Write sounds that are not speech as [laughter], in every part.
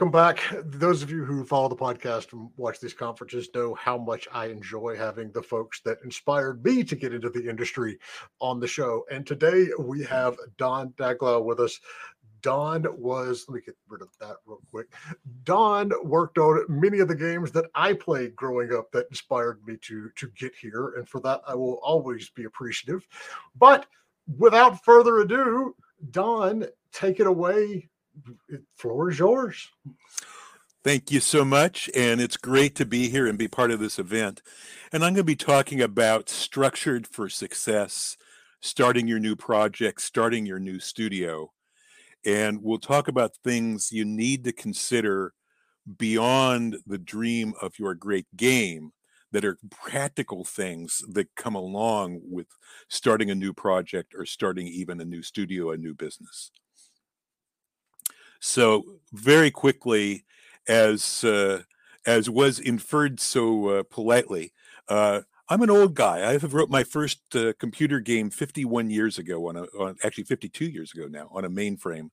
Welcome back. Those of you who follow the podcast and watch these conferences know how much I enjoy having the folks that inspired me to get into the industry on the show. And today we have Don Daglow with us. Don was, let me get rid of that real quick. Don worked on many of the games that I played growing up that inspired me to, to get here. And for that, I will always be appreciative. But without further ado, Don, take it away floor is yours. Thank you so much. And it's great to be here and be part of this event. And I'm going to be talking about structured for success, starting your new project, starting your new studio. And we'll talk about things you need to consider beyond the dream of your great game that are practical things that come along with starting a new project or starting even a new studio, a new business. So very quickly, as uh, as was inferred so uh, politely, uh, I'm an old guy. I have wrote my first uh, computer game 51 years ago on a on, actually 52 years ago now on a mainframe.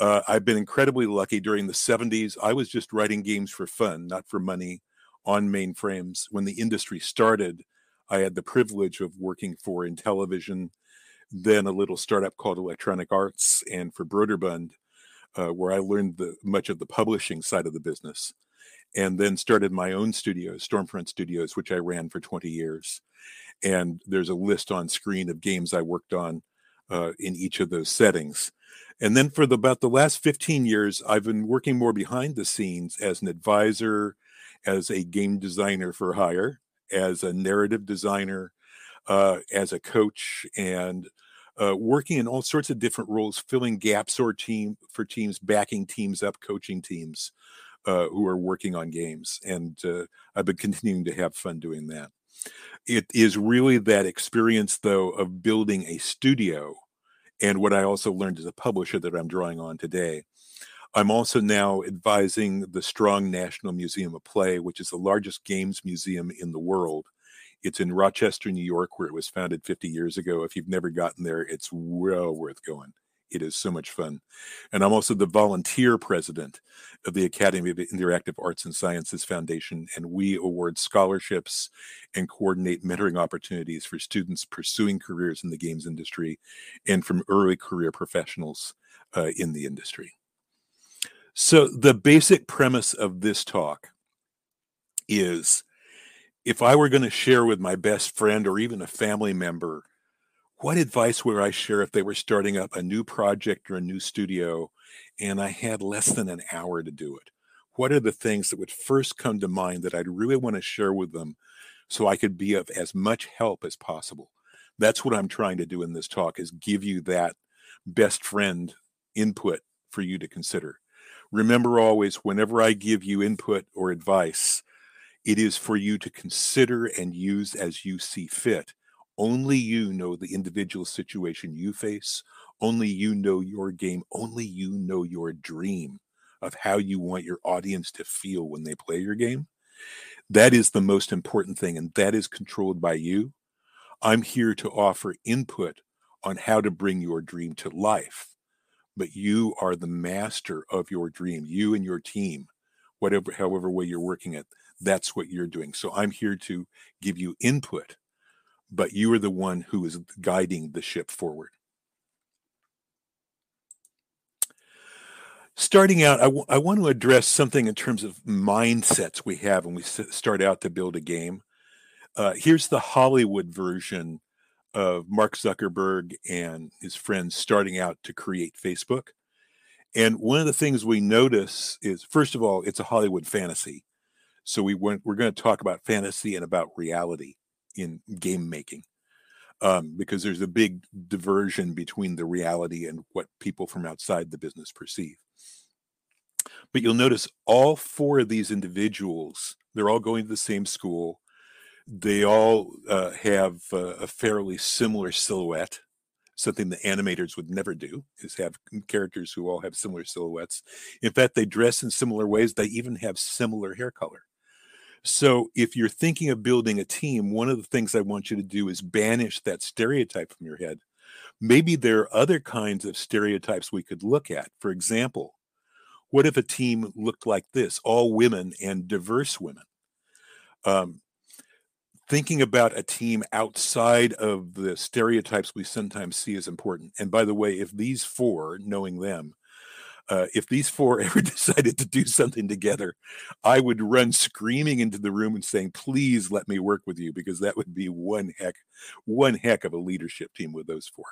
Uh, I've been incredibly lucky during the 70s. I was just writing games for fun, not for money, on mainframes. When the industry started, I had the privilege of working for Intellivision, then a little startup called Electronic Arts, and for Broderbund uh, where I learned the, much of the publishing side of the business, and then started my own studio, Stormfront Studios, which I ran for 20 years. And there's a list on screen of games I worked on uh, in each of those settings. And then for the, about the last 15 years, I've been working more behind the scenes as an advisor, as a game designer for hire, as a narrative designer, uh, as a coach, and uh, working in all sorts of different roles, filling gaps or team for teams, backing teams up, coaching teams uh, who are working on games, and uh, I've been [laughs] continuing to have fun doing that. It is really that experience, though, of building a studio, and what I also learned as a publisher that I'm drawing on today. I'm also now advising the Strong National Museum of Play, which is the largest games museum in the world it's in Rochester, New York, where it was founded 50 years ago. If you've never gotten there, it's well worth going. It is so much fun. And I'm also the volunteer president of the Academy of Interactive Arts and Sciences Foundation, and we award scholarships and coordinate mentoring opportunities for students pursuing careers in the games industry and from early career professionals uh, in the industry. So, the basic premise of this talk is if I were going to share with my best friend or even a family member, what advice would I share if they were starting up a new project or a new studio and I had less than an hour to do it? What are the things that would first come to mind that I'd really want to share with them so I could be of as much help as possible? That's what I'm trying to do in this talk is give you that best friend input for you to consider. Remember always whenever I give you input or advice, it is for you to consider and use as you see fit. Only you know the individual situation you face. Only you know your game. Only you know your dream of how you want your audience to feel when they play your game. That is the most important thing, and that is controlled by you. I'm here to offer input on how to bring your dream to life, but you are the master of your dream. You and your team whatever, however way you're working it, that's what you're doing. So I'm here to give you input, but you are the one who is guiding the ship forward. Starting out, I, w- I want to address something in terms of mindsets we have when we s- start out to build a game. Uh, here's the Hollywood version of Mark Zuckerberg and his friends starting out to create Facebook. And one of the things we notice is, first of all, it's a Hollywood fantasy. So we went, we're going to talk about fantasy and about reality in game making, um, because there's a big diversion between the reality and what people from outside the business perceive. But you'll notice all four of these individuals, they're all going to the same school they all uh, have a fairly similar silhouette. Something the animators would never do is have characters who all have similar silhouettes. In fact, they dress in similar ways. They even have similar hair color. So, if you're thinking of building a team, one of the things I want you to do is banish that stereotype from your head. Maybe there are other kinds of stereotypes we could look at. For example, what if a team looked like this all women and diverse women? Um, thinking about a team outside of the stereotypes we sometimes see is important. And by the way, if these four, knowing them, uh, if these four [laughs] ever decided to do something together, I would run screaming into the room and saying, "Please let me work with you," because that would be one heck, one heck of a leadership team with those four.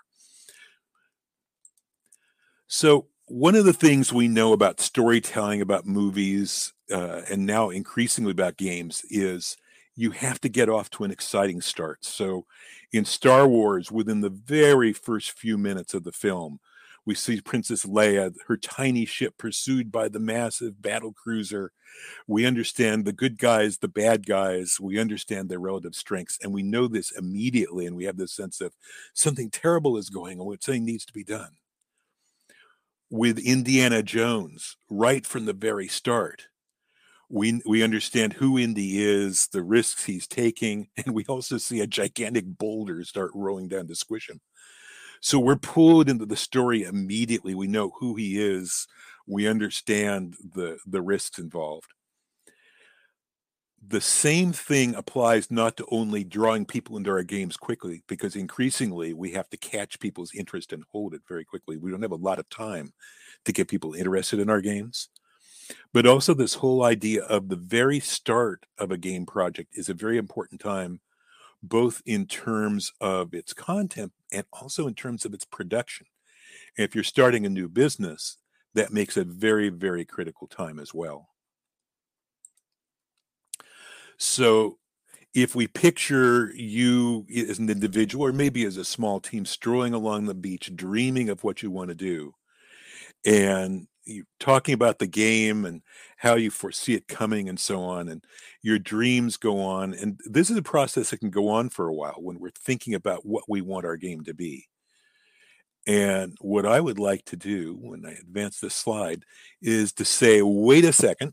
So one of the things we know about storytelling, about movies, uh, and now increasingly about games is you have to get off to an exciting start. So in Star Wars, within the very first few minutes of the film, we see Princess Leia, her tiny ship pursued by the massive battle cruiser. We understand the good guys, the bad guys. We understand their relative strengths. And we know this immediately. And we have this sense of something terrible is going on, something needs to be done. With Indiana Jones, right from the very start, we we understand who Indy is, the risks he's taking, [laughs] and we also see a gigantic boulder start rolling down to squish him. So we're pulled into the story immediately. We know who he is. We understand the the risks involved. The same thing applies not to only drawing people into our games quickly, because increasingly we have to catch people's interest and hold it very quickly. We don't have a lot of time to get people interested in our games but also this whole idea of the very start of a game project is a very important time both in terms of its content and also in terms of its production. If you're starting a new business that makes a very very critical time as well. So if we picture you as an individual or maybe as a small team strolling along the beach dreaming of what you want to do and you talking about the game and how you foresee it coming and so on and your dreams go on and this is a process that can go on for a while when we're thinking about what we want our game to be. And what i would like to do when i advance this slide is to say wait a second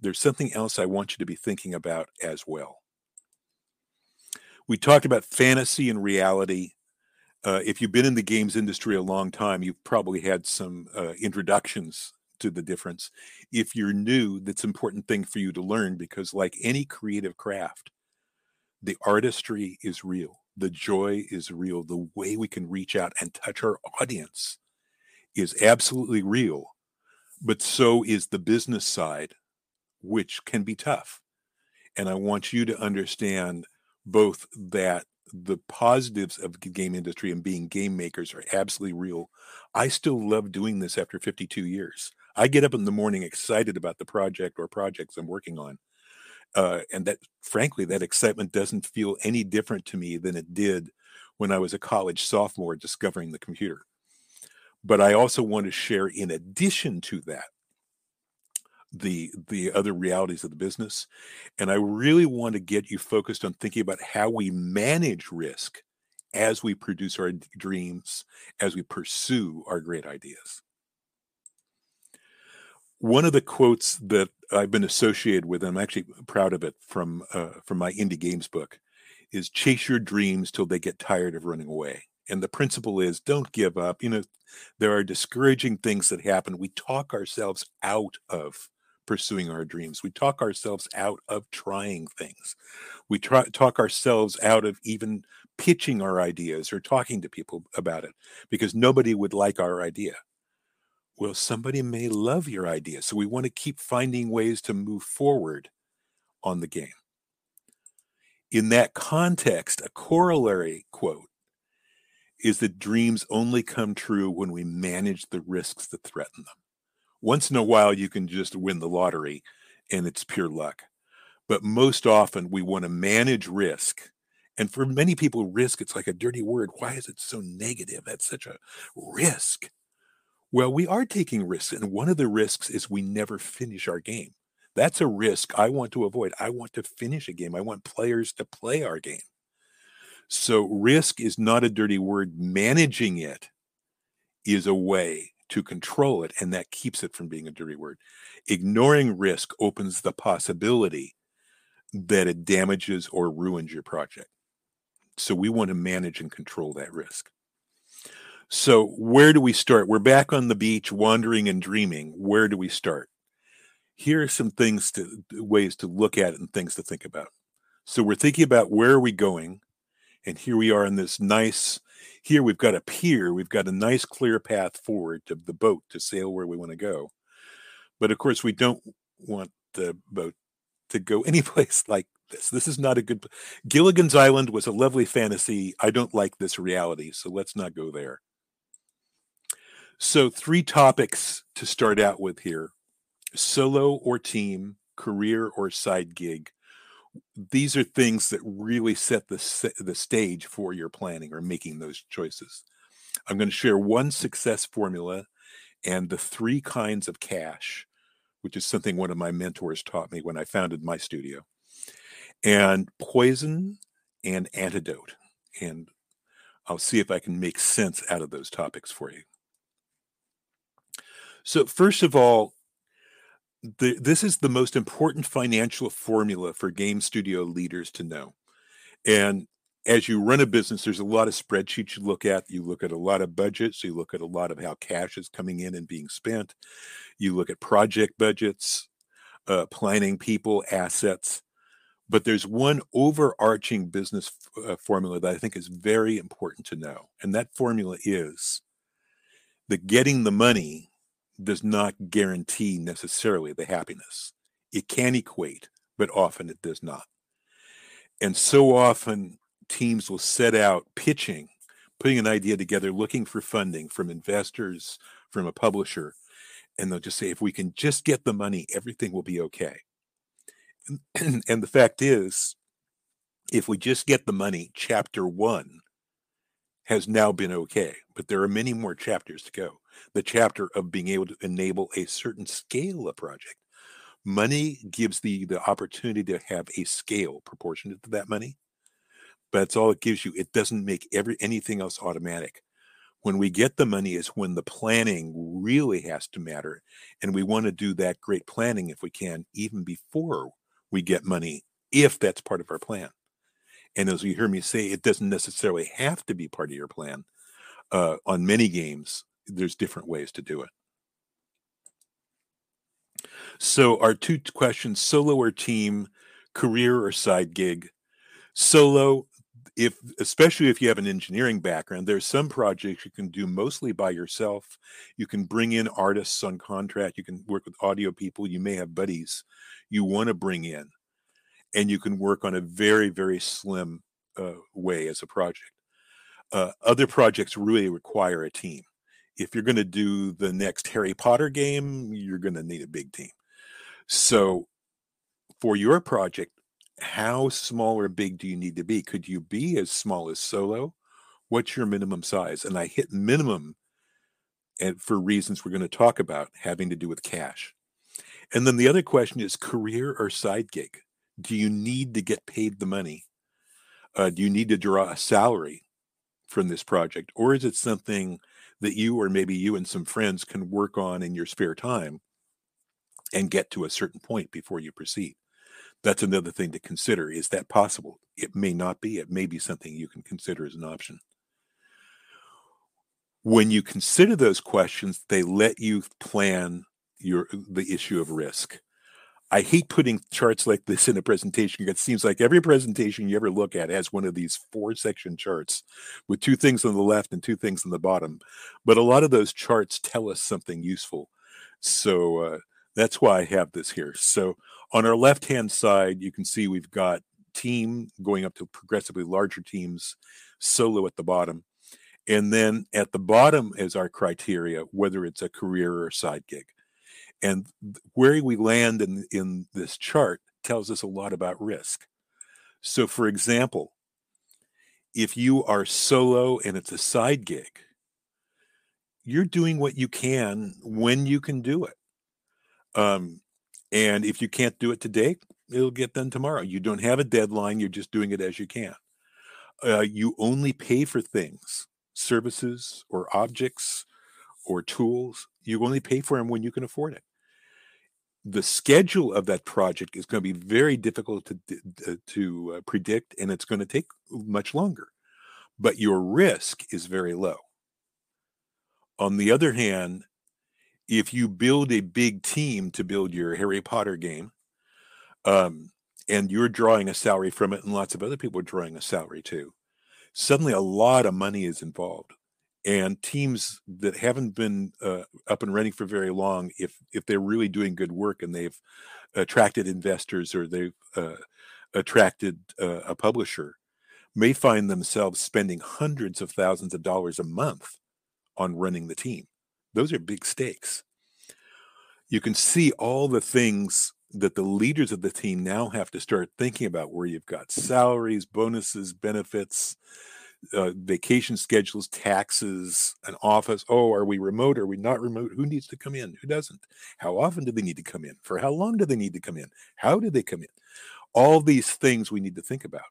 there's something else i want you to be thinking about as well. We talked about fantasy and reality uh, if you've been in the games industry a long time, you've probably had some uh, introductions to the difference. If you're new, that's an important thing for you to learn because, like any creative craft, the artistry is real, the joy is real, the way we can reach out and touch our audience is absolutely real. But so is the business side, which can be tough. And I want you to understand both that the positives of the game industry and being game makers are absolutely real. I still love doing this after 52 years. I get up in the morning excited about the project or projects I'm working on. Uh, and that, frankly, that excitement doesn't feel any different to me than it did when I was a college sophomore discovering the computer. But I also want to share, in addition to that, the the other realities of the business and i really want to get you focused on thinking about how we manage risk as we produce our dreams as we pursue our great ideas. One of the quotes that i've been associated with and i'm actually proud of it from uh, from my indie games book is chase your dreams till they get tired of running away. And the principle is don't give up. You know there are discouraging things that happen. We talk ourselves out of pursuing our dreams. We talk ourselves out of trying things. We try, talk ourselves out of even pitching our ideas or talking to people about it because nobody would like our idea. Well, somebody may love your idea. So we want to keep finding ways to move forward on the game. In that context, a corollary quote is that dreams only come true when we manage the risks that threaten them. Once in a while, you can just win the lottery and it's pure luck. But most often, we want to manage risk. And for many people, risk, it's like a dirty word. Why is it so negative? That's such a risk. Well, we are taking risks. And one of the risks is we never finish our game. That's a risk I want to avoid. I want to finish a game. I want players to play our game. So risk is not a dirty word. Managing it is a way to control it, and that keeps it from being a dirty word. Ignoring risk opens the possibility that it damages or ruins your project. So we want to manage and control that risk. So where do we start? We're back on the beach, wandering and dreaming. Where do we start? here are some things to ways to look at it and things to think about. So we're thinking about where are we going, and here we are in this nice. Here we've got a pier. We've got a nice clear path forward to the boat to sail where we want to go. But of course, we don't want the boat to go [laughs] anyplace like this. This is not a good. Gilligan's Island was a lovely fantasy. I don't like this reality, so let's not go there. So, three topics to start out with here solo or team, career or side gig. These are things that really set the the stage for your planning or making those choices. I'm going to share one success formula and the three kinds of cash, which is something one of my mentors taught me when I founded my studio, and poison and antidote. And I'll see if I can make sense out of those topics for you. So, first of all, the, this is the most important financial formula for game studio leaders to know. And as you run a business, there's a lot of spreadsheets you look at. You look at a lot of budgets. You look at a lot of how cash is coming in and being spent. You look at project budgets, uh, planning people, assets. But there's one overarching business uh, formula that I think is very important to know. And that formula is that getting the money does not guarantee necessarily the happiness. It can equate, but often it does not. And so often teams will set out pitching, putting an idea together, looking for funding from investors, from a publisher, and they'll just say, if we can just get the money, everything will be okay. And, [clears throat] and the fact is, if we just get the money, chapter one has now been okay, but there are many more chapters to go the chapter of being able to enable a certain scale of project. Money gives the the opportunity to have a scale proportionate to that money, but that's all it gives you. It doesn't make every anything else automatic. When we get the money is when the planning really has to matter, and we want to do that great planning if we can, even before we get money, if that's part of our plan. And as you hear me say, it doesn't necessarily have to be part of your plan. Uh, on many games, there's different ways to do it. So our two questions, solo or team, career or side gig. Solo, if especially if you have an engineering background, there's some projects you can do mostly by yourself. You can bring in artists on contract, you can work with audio people, you may have buddies you want to bring in, and you can work on a very, very slim uh, way as a project. Uh, other projects really require a team if you're going to do the next Harry Potter game, you're going to need a big team. So, for your project, how small or big do you need to be? Could you be as small as solo? What's your minimum size? And I hit minimum and for reasons we're going to talk about having to do with cash. And then the other question is career or side gig? Do you need to get paid the money? Uh, do you need to draw a salary from this project? Or is it something that you or maybe you and some friends can work on in your spare time and get to a certain point before you proceed. That's another thing to consider. Is that possible? It may not be. It may be something you can consider as an option. When you consider those questions, they let you plan your the issue of risk. I hate putting charts like this in a presentation. It seems like every presentation you ever look at has one of these four section charts with two things on the left and two things on the bottom. But a lot of those charts tell us something useful. So uh, that's why I have this here. So on our left hand side, you can see we've got team going up to progressively larger teams, solo at the bottom. And then at the bottom is our criteria, whether it's a career or side gig. And where we land in, in this chart tells us a lot about risk. So, for example, if you are solo and it's a side gig, you're doing what you can when you can do it. Um, and if you can't do it today, it'll get done tomorrow. You don't have a deadline, you're just doing it as you can. Uh, you only pay for things, services or objects or tools. You only pay for them when you can afford it the schedule of that project is going to be very difficult to uh, to uh, predict and it's going to take much longer but your risk is very low. On the other hand if you build a big team to build your harry potter game um, and you're drawing a salary from it and lots of other people are drawing a salary too suddenly a lot of money is involved and teams that haven't been uh, up and running for very long if if they're really doing good work and they've attracted investors or they've uh, attracted uh, a publisher may find themselves spending hundreds of thousands of dollars a month on running the team. Those are big stakes. You can see all the things that the leaders of the team now have to start thinking about where you've got salaries bonuses benefits uh, vacation schedules, taxes, an office. Oh, are we remote? Are we not remote? Who needs to come in? Who doesn't? How often do they need to come in? For how long do they need to come in? How do they come in? All these things we need to think about.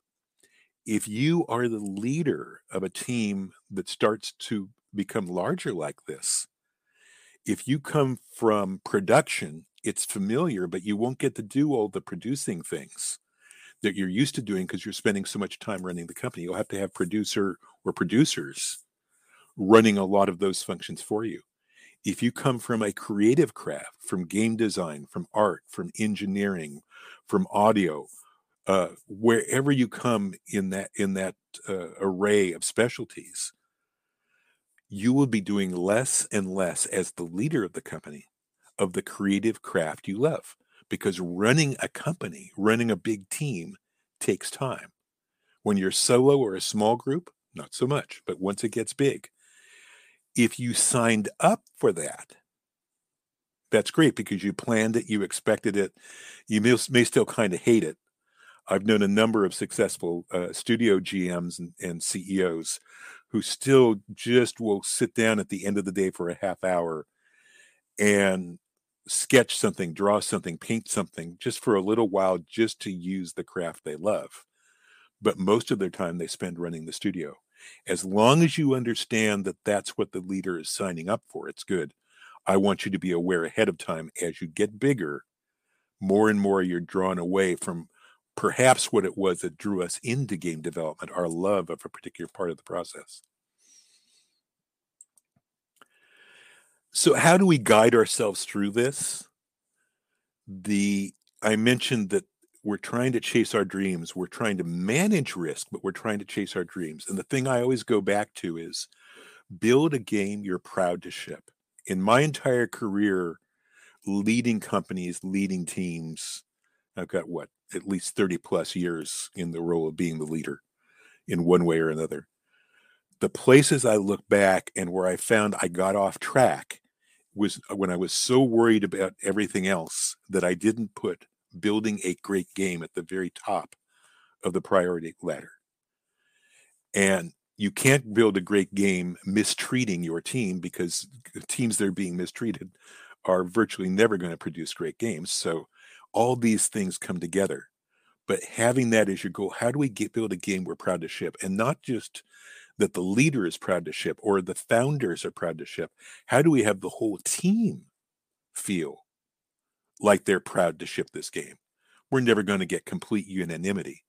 If you are the leader of a team that starts to become larger like this, if you come from production, it's familiar, but you won't get to do all the producing things that you're used to doing because you're spending so much time running the company. You'll have to have producer or producers running a lot of those functions for you. If you come from a creative craft, from game design, from art, from engineering, from audio, uh, wherever you come in that in that uh, array of specialties, you will be doing less and less as the leader of the company of the creative craft you love because running a company, running a big team takes time. When you're solo or a small group, not so much, but once it gets big, if you signed up for that, that's great because you planned it, you expected it, you may, may still kind of hate it. I've known a number of successful uh, studio GMs and, and CEOs who still just will sit down at the end of the day for a half hour and sketch something, draw something, paint something just for a little while just to use the craft they love. But most of their time they spend running the studio. As long as you understand that that's what the leader is signing up for, it's good. I want you to be aware ahead of time as you get bigger, more and more you're drawn away from perhaps what it was that drew us into game development, our love of a particular part of the process. So, how do we guide ourselves through this? The I mentioned that we're trying to chase our dreams. We're trying to manage risk, but we're trying to chase our dreams. And the thing I always go back to is build a game you're proud to ship. In my entire career, leading companies, leading teams, I've got what, at least 30 plus years in the role of being the leader in one way or another. The places I look back and where I found I got off track was uh, when I was so worried about everything else that I didn't put building a great game at the very top of the priority ladder. And you can't build a great game mistreating your team because teams that are being mistreated are virtually never going to produce great games. So all these things come together. But having that as your goal, how do we get build a game we're proud to ship and not just that the leader is proud to ship or the founders are proud to ship? How do we have the whole team feel like they're proud to ship this game? We're never going to get complete unanimity.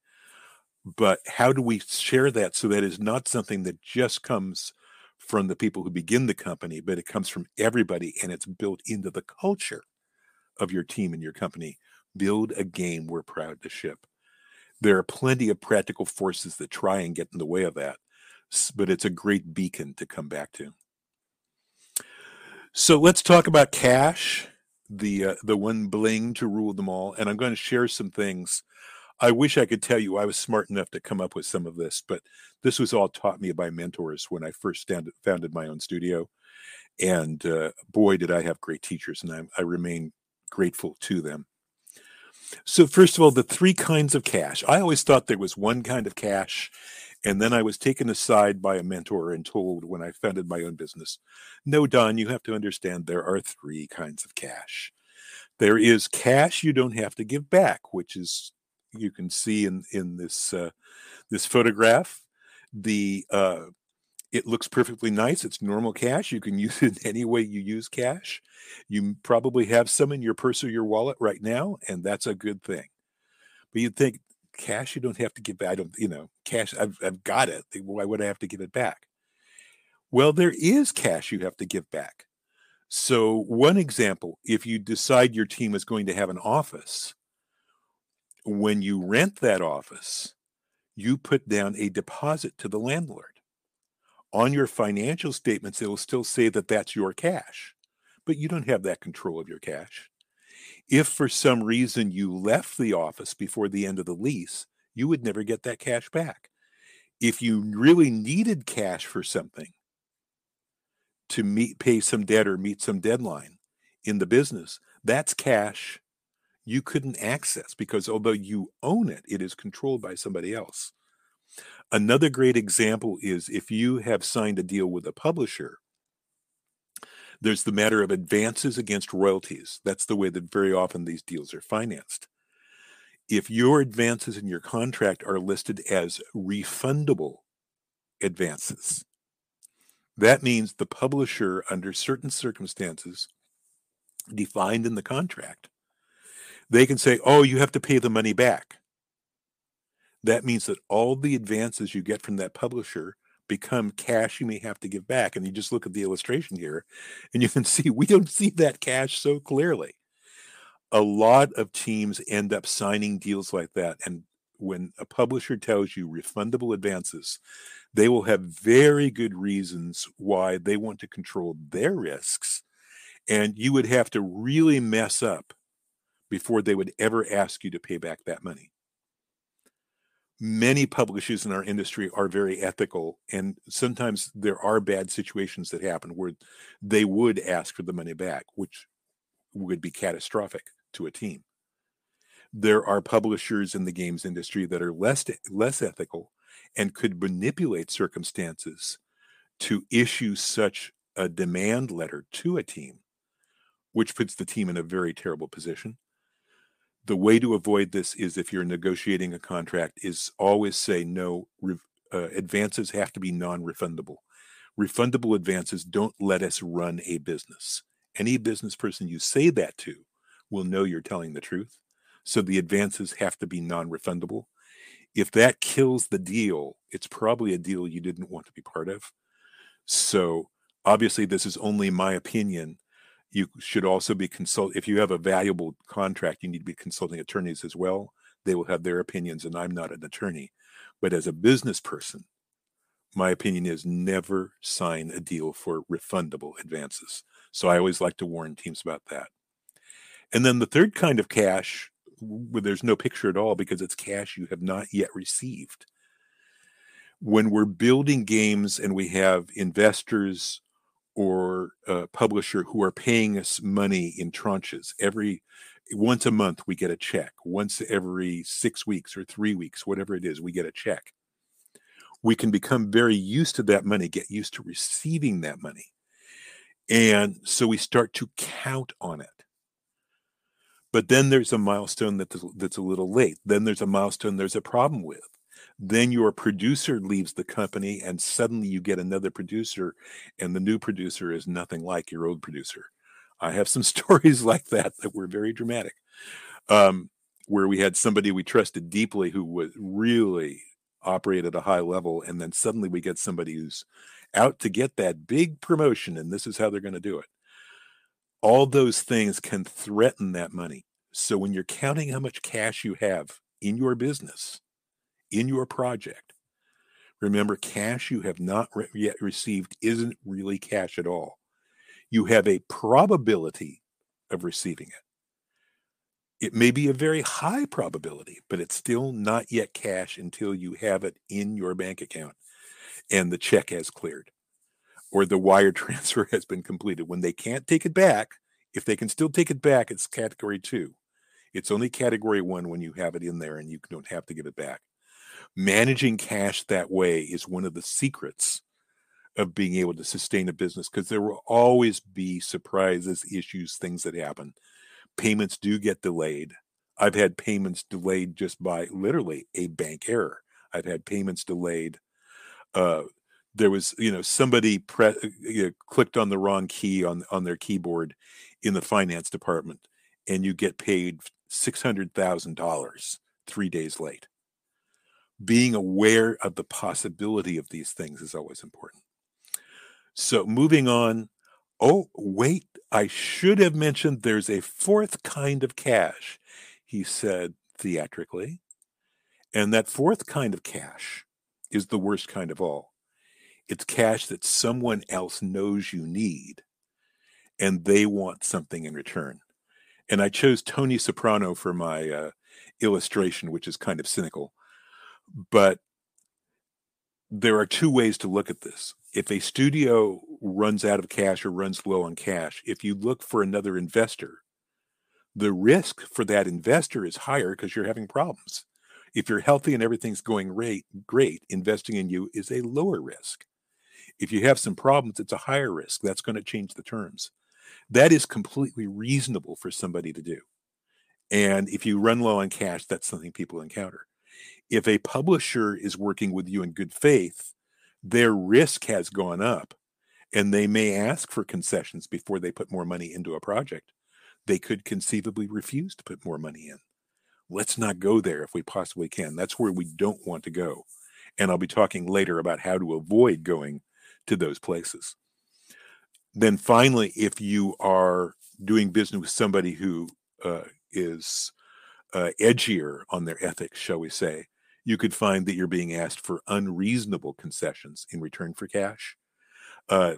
But how do we share that so that is not something that just comes from the people who begin the company, but it comes from everybody and it's built into the culture of your team and your company Build a game we're proud to ship. There are plenty of practical forces that try and get in the way of that, but it's a great beacon to come back to. So let's talk about cash, the uh, the one bling to rule them all, and I'm going to share some things. I wish I could tell you I was smart enough to come up with some of this, but this was all taught me by mentors when I first founded my own studio. And uh, boy, did I have great teachers, and I, I remain grateful to them. So, first of all, the three kinds of cash. I always thought there was one kind of cash. And then I was taken aside by a mentor and told when I founded my own business, no, Don, you have to understand there are three kinds of cash. There is cash you don't have to give back, which is you can see in in this uh, this photograph. The uh, it looks perfectly nice. It's normal cash. You can [laughs] use it any way you use cash. You probably have some in your purse or your wallet right now, and that's a good thing. But you'd think cash you don't have to give back. I don't, you know, cash, I've, I've got it. Why would I have to give it back? Well, there is cash you have to give back. So, one example if you decide your team is going to have an office, when you rent that office, you put down a deposit to the landlord on your financial statements, it will still say that that's your cash, but you don't have that control of your cash. If for some reason you left the office before the end of the lease, you would never get that cash back. If you really needed cash for something to meet pay some debt or meet some deadline in the business, that's cash you couldn't access because although you own it, it is controlled by somebody else. Another great example is if you have signed a deal with a publisher, there's the matter of advances against royalties. That's the way that very often these deals are financed. If your advances in your contract are listed as refundable advances, that means the publisher, under certain circumstances defined in the contract, they can say, oh, you have to pay the money back that means that all the advances you get from that publisher become cash you may have to give back. And you just look at the illustration here and you can [laughs] see we don't see that cash so clearly. A lot of teams end up signing deals like that. And when a publisher tells you refundable advances, they will have very good reasons why they want to control their risks. And you would have to really mess up before they would ever ask you to pay back that money many publishers in our industry are very ethical and sometimes there are bad situations that happen where they would ask for the money back which would be catastrophic to a team. There are publishers in the games industry that are less less ethical and could manipulate circumstances to issue such a demand letter to a team which puts the team in a very terrible position the way to avoid this is if you're negotiating a contract is always say no uh, advances have to be non-refundable. Refundable advances don't let us run a business. Any business person you say that to will know you're telling the truth. So the advances have to be non-refundable. If that kills the deal it's probably a deal you didn't want to be part of. So obviously this is only my opinion you should also be consult if you have a valuable contract you need to be consulting attorneys as well. They will have their opinions and i'm not an attorney. But as a business person my opinion is never sign a deal for refundable advances. So i always like to warn teams about that. And then the third kind of cash where there's no picture at all because it's cash you have not yet received. When we're building games and we have investors or a publisher who are paying us money in tranches. Every once a month we get a check. Once every six weeks or three weeks whatever it is we get a check. We can become very used to that money get used to receiving that money. And so we start to count on it. But then there's a milestone that's, that's a little late. Then there's a milestone there's a problem with then your producer leaves the company and suddenly you get another producer and the new producer is nothing like your old producer. I have some [laughs] stories like that that were very dramatic um, where we had somebody we trusted deeply who was really operate at a high level and then suddenly we get somebody who's out to get that big promotion and this is how they're going to do it. All those things can threaten that money. So when you're counting how much cash you have in your business, in your project, remember cash you have not re- yet received isn't really cash at all. You have a probability of receiving it. It may be a very high probability, but it's still not yet cash until you have it in your bank account and the check has cleared or the wire [laughs] transfer has been completed. When they can't take it back, if they can still take it back, it's category two. It's only category one when you have it in there and you don't have to give it back. Managing cash that way is one of the secrets of being able to sustain a business because there will always be surprises, issues, things that happen. Payments do get delayed. I've had payments delayed just by literally a bank error. I've had payments delayed. Uh, there was, you know, somebody pre- you know, clicked on the wrong key on on their keyboard in the finance department, and you get paid $600,000 three days late. Being aware of the possibility of these things is always important. So, moving on. Oh, wait, I should have mentioned there's a fourth kind of cash, he said theatrically. And that fourth kind of cash is the worst kind of all. It's cash that someone else knows you need and they want something in return and I chose Tony Soprano for my uh, illustration, which is kind of cynical. But there are two ways to look at this. If a studio runs out of cash or runs low on cash, if you look for another investor, the risk for that investor is higher because you're having problems. If you're healthy and everything's going great, great, investing in you is a lower risk. If you have some problems, it's a higher risk. That's going to change the terms. That is completely reasonable for somebody to do. And if you run low on cash, that's something people encounter. If a publisher is working with you in good faith, their risk has gone up and they may ask for concessions before they put more money into a project. They could conceivably refuse to put more money in. Let's not go there if we possibly can. That's where we don't want to go. And I'll be talking later about how to avoid going to those places then finally, if you are doing business with somebody who uh, is uh, edgier on their ethics, shall we say, you could find that you're being asked for unreasonable concessions in return for cash. Uh,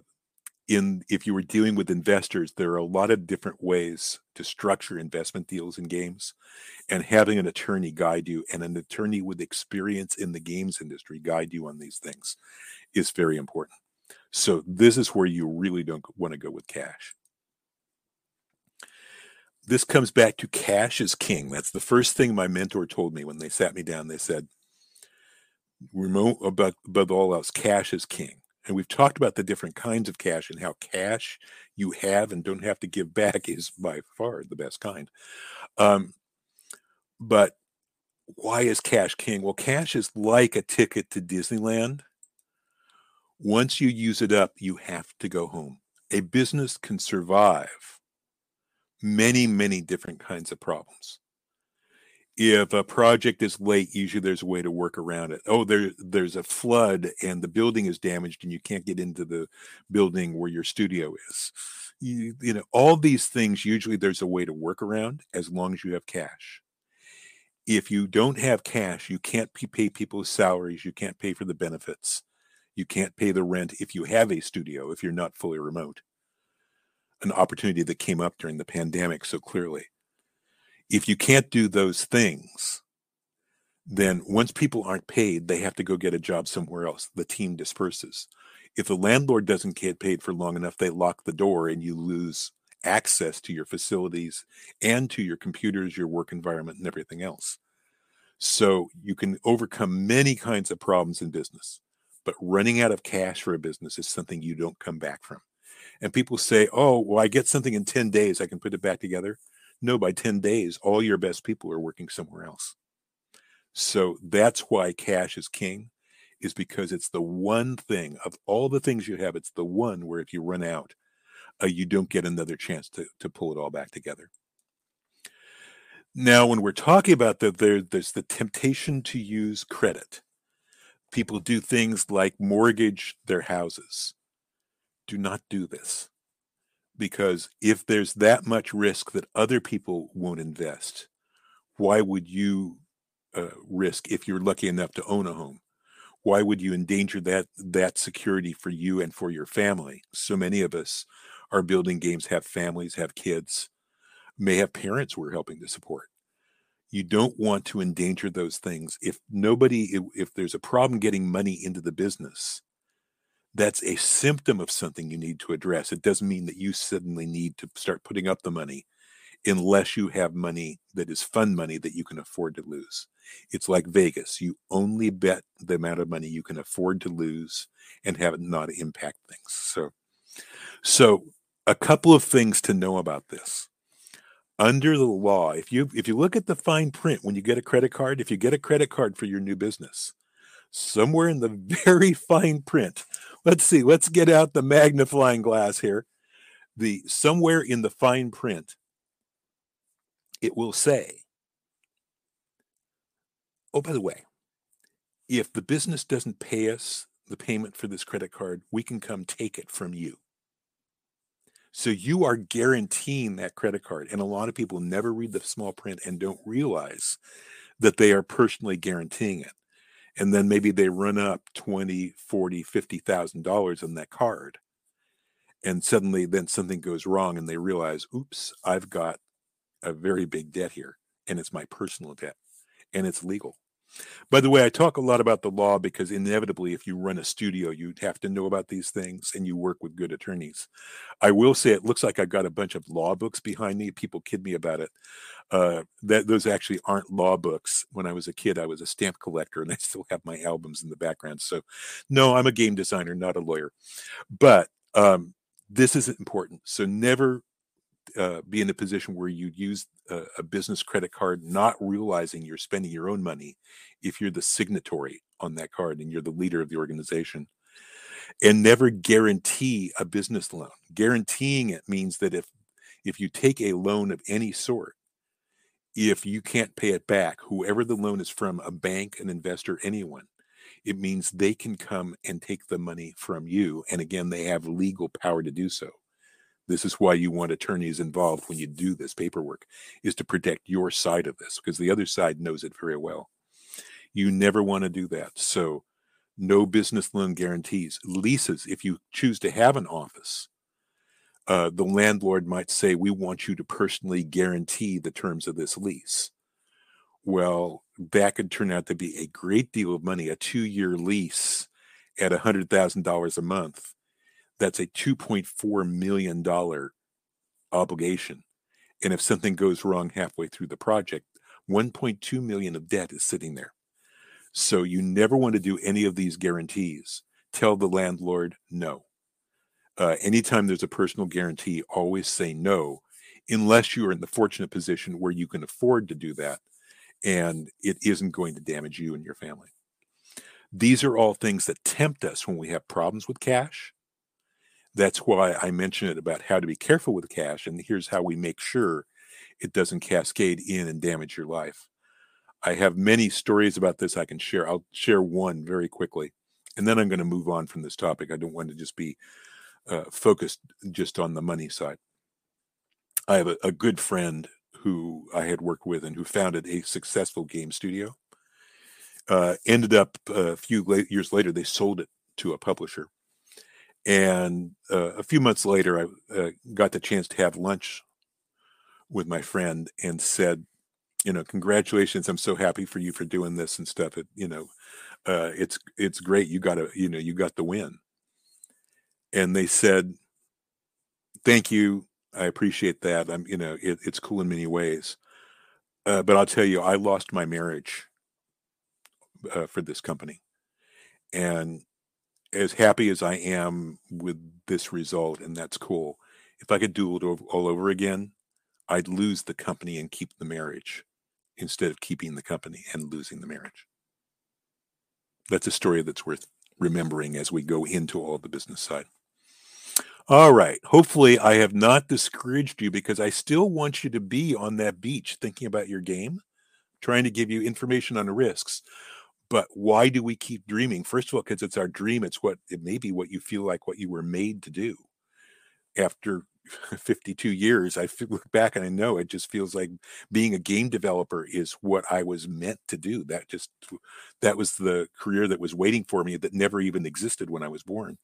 in if you were dealing with investors, there are a lot of different ways to structure investment deals in games, and having an attorney guide you and an attorney with experience in the games industry guide you on these things is very important. So this is where you really don't want to go with cash. This comes back to cash is king. That's the first thing my mentor told me when they sat me down. They said, remote above, above all else, cash is king. And we've talked about the different kinds of cash and how cash you have and don't have to give back [laughs] is by far the best kind. Um, but why is cash king? Well, cash is like a ticket to Disneyland once you use it up, you have to go home. A business can survive many, many different kinds of problems. If a project is late, usually there's a way to work around it. Oh, there, there's a flood and the building is damaged and you can't get into the building where your studio is. You, you know, all these things, usually there's a way to work around as long as you have cash. If you don't have cash, you can't pay people's salaries, you can't pay for the benefits you can't pay the rent if you have a studio, if you're not fully remote. An opportunity that came up during the pandemic so clearly. If you can't do those things, then once people aren't paid, they have to go get a job somewhere else. The team disperses. If the landlord doesn't get paid for long enough, they lock the door and you lose access to your facilities and to your computers, your work environment, and everything else. So you can overcome many kinds of problems in business. But running out of cash for a business is something you don't come back from. And people say, oh, well, I get something in 10 days, I can put it back together. No, by 10 days, all your best people are working somewhere else. So that's why cash is king, is because it's the one thing of all the things you have, it's the one where if you run out, uh, you don't get another chance to, to pull it all back together. Now, when we're talking about that, there, there's the temptation to use credit people do things like mortgage their houses. Do not do this. because if there's that much risk that other people won't invest, why would you uh, risk if you're lucky enough to own a home? Why would you endanger that that security for you and for your family? So many of us are building games, have families, have kids, may have parents we're helping to support. You don't want to endanger those things. If nobody, if, if there's a problem getting money into the business, that's a symptom of something you need to address. It doesn't mean that you suddenly need to start putting up the money unless you have money that is fun money that you can afford to lose. It's like Vegas. You only bet the amount of money you can afford to lose and have it not impact things. So, so a couple of things to know about this. Under the law, if you if you look at the fine print when you get a credit card, if you get a credit card for your new business, somewhere in the [laughs] very fine print let's see, let's get out the magnifying glass here. The somewhere in the fine print, it will say, oh, by the way, if the business doesn't pay us the payment for this credit card, we can come take it from you. So you are guaranteeing that credit card. And a lot of people never read the small print and don't realize that they are personally guaranteeing it and then maybe they run up 20 40 50,000 dollars on that card and suddenly then something goes wrong and they realize oops i've got a very big debt here and it's my personal debt and it's legal by the way, I talk a lot about the law because inevitably, if you run a studio, you have to know about these things and you work with good attorneys. I will say it looks like I've got a bunch of law books behind me. People kid me about it. Uh, that those actually aren't law books. When I was a kid, I was a stamp collector, and [laughs] I still have my albums in the background. So, no, I'm a game designer, not a lawyer. But um, this is important. So never uh, be in a position where you use a, a, business credit card, not realizing you're spending your own money if you're the signatory on that card and you're the leader of the organization. And never guarantee a business loan. Guaranteeing it means that if if you take a loan of any sort, if you can't pay it back, whoever the loan is from, a bank, an investor, anyone, it means they can come and take the money from you. And again, they have legal power to do so. This is why you want attorneys involved when you do this paperwork, is to protect your side of this because the other side knows it very well. You never want to do that. So, no business loan guarantees. Leases, if you choose to have an office, uh, the landlord might say, We want you to personally guarantee the terms of this lease. Well, that could turn out to be a great deal of money, a two year lease at $100,000 a month that's a $2.4 million obligation. And if something goes wrong halfway through the project, 1.2 million of debt is sitting there. So you never want to do any of these guarantees. Tell the landlord no. Uh, anytime there's a personal guarantee, always say no, unless you are in the fortunate position where you can afford to do that and it isn't going to damage you and your family. These are all things that tempt us when we have problems with cash that's why I mentioned it about how to be careful with cash. And here's how we make sure it doesn't cascade in and damage your life. I have many stories about this I can share. I'll share one very quickly, and then I'm going to move on from this topic. I don't want to just be uh, focused just on the money side. I have a, a good friend who I had worked with and who founded a successful game studio. Uh, ended up uh, a few years later, they sold it to a publisher and uh, a few months later, I uh, got the chance to have lunch with my friend and said, you know, congratulations. I'm so happy for you for doing this and stuff. It, you know, uh, it's, it's great. You got to, you know, you got the win. And they said, thank you. I appreciate that. I'm, you know, it, it's cool in many ways. Uh, but I'll tell you, I lost my marriage uh, for this company. And as happy as I am with this result, and that's cool. If I could do it all over again, I'd lose the company and keep the marriage instead of keeping the company and losing the marriage. That's a story that's worth remembering as we go into all the business side. All right. Hopefully, I have not discouraged you because I still want you to be on that beach thinking about your game, trying to give you information on the risks. But why do we keep dreaming? First of all, because it's our dream. It's what it may be what you feel like what you were made to do. After [laughs] 52 years, I look back and I know it just feels like being a game developer is what I was meant to do. That just that was the career that was waiting for me that never even existed when I was born.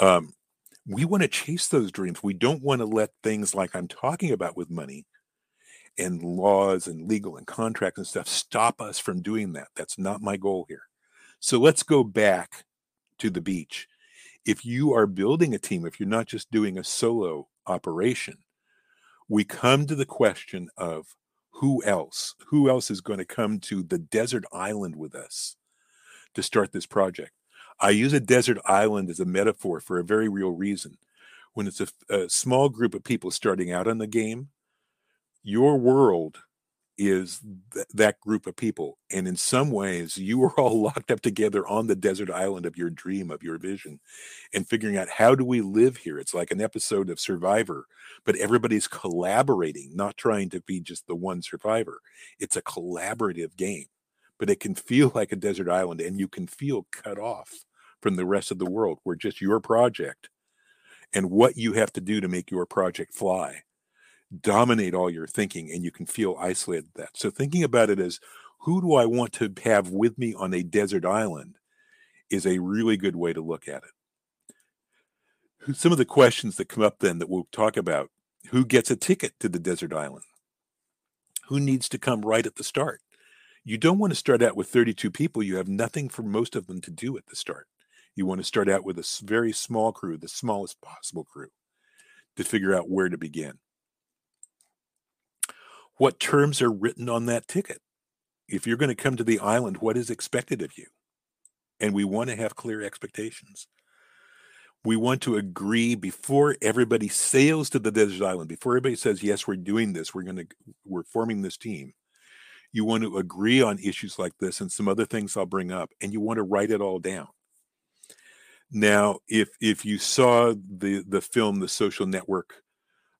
Um, we want to chase those dreams. We don't want to let things like I'm talking about with money and laws and legal and contracts and stuff stop us from doing that. That's not my goal here. So let's go back to the beach. If you are building a team, if you're not just doing a solo operation, we come to the question of who else? Who else is going to come to the desert island with us to start this project? I use a desert island as a metaphor for a very real reason. When it's a, a small group of people starting out on the game, your world is th- that group of people. And in some ways, you are [laughs] all locked up together on the desert island of your dream, of your vision, and figuring out how do we live here? It's like an episode of Survivor, but everybody's collaborating, not trying to be just the one survivor. It's a collaborative game, but it can feel [laughs] like a desert island and you can feel cut off from the rest of the world where just your project and what you have to do to make your project fly dominate all your thinking and you can feel isolated that. So thinking about it as who do i want to have with me on a desert island is a really good way to look at it. Some of the questions that come up then that we'll talk about who gets a ticket to the desert island? Who needs to come right at the start? You don't want to start out with 32 people you have nothing for most of them to do at the start. You want to start out with a very small crew the smallest possible crew to figure out where to begin what terms are written on that ticket. If you're going to come to the island, what is expected of you? And we want to have clear expectations. We want to agree before everybody sails to the desert island, before everybody says, yes, we're doing this, we're going to, we're forming this team. You want to agree on issues like this and some other things I'll bring up, and you want to write it all down. Now, if if you saw the the film The Social Network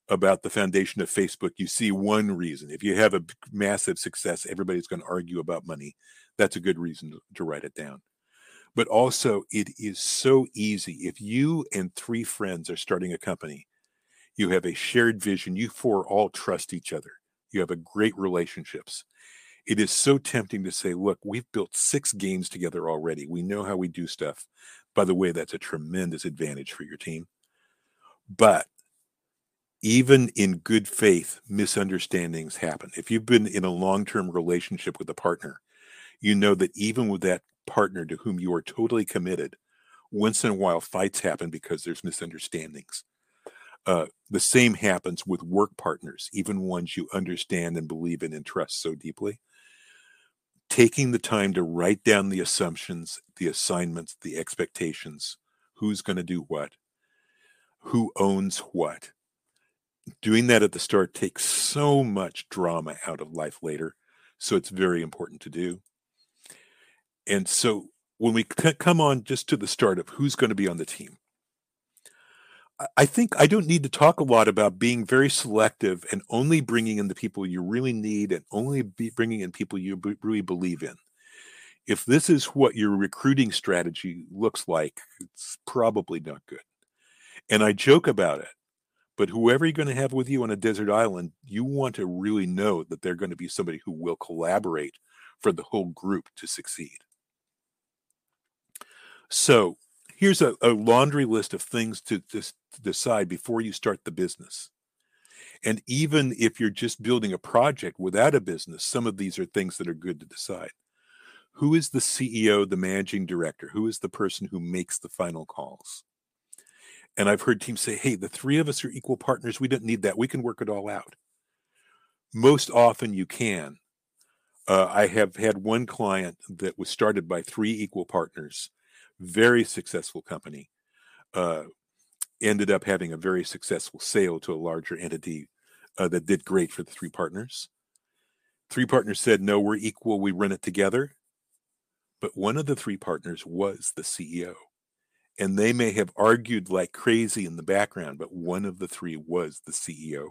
about the foundation of Facebook, you see one reason. If you have a massive success, everybody's going to argue about money. That's a good reason to, write it down. But also, it is so easy. If you and three friends are starting a company, you have a shared vision, you four all trust each other, you have a great relationships. It is so tempting to say, look, we've built six games together already. We know how we do stuff. By the way, that's a tremendous advantage for your team. But even in good faith, misunderstandings happen. If you've been in a long term relationship with a partner, you know that even with that partner to whom you are totally committed, once in a while fights happen because there's misunderstandings. Uh, the same happens with work partners, even ones you understand and believe in and trust so deeply. Taking the time to write down the assumptions, the assignments, the expectations, who's going to do what, who owns what, doing that at the start takes so much drama out of life later. So it's very important to do. And so when we c- come on just to the start of who's going to be on the team, I think I don't need to talk a lot about being very selective and only bringing in the people you really need and only bringing in people you b- really believe in. If this is what your recruiting strategy looks like, it's probably not good. And I joke about it but whoever you're going to have with you on a desert island, you want to really know that they're going to be somebody who will collaborate for the whole group to succeed. So here's a, a laundry list of things to, to, to decide before you start the business. And even if you're just building a project without a business, some of these are things that are good to decide. Who is the CEO, the managing director? Who is the person who makes the final calls? And I've heard teams say, hey, the three of us are equal partners. We don't need that. We can work it all out. Most often you can. Uh, I have had one client that was started by three equal partners, very successful company. Uh, ended up having a very successful sale to a larger entity uh, that did great for the three partners. Three partners said, no, we're equal. We run it together. But one of the three partners was the CEO and they may have argued like crazy in the background, but one of the three was the CEO.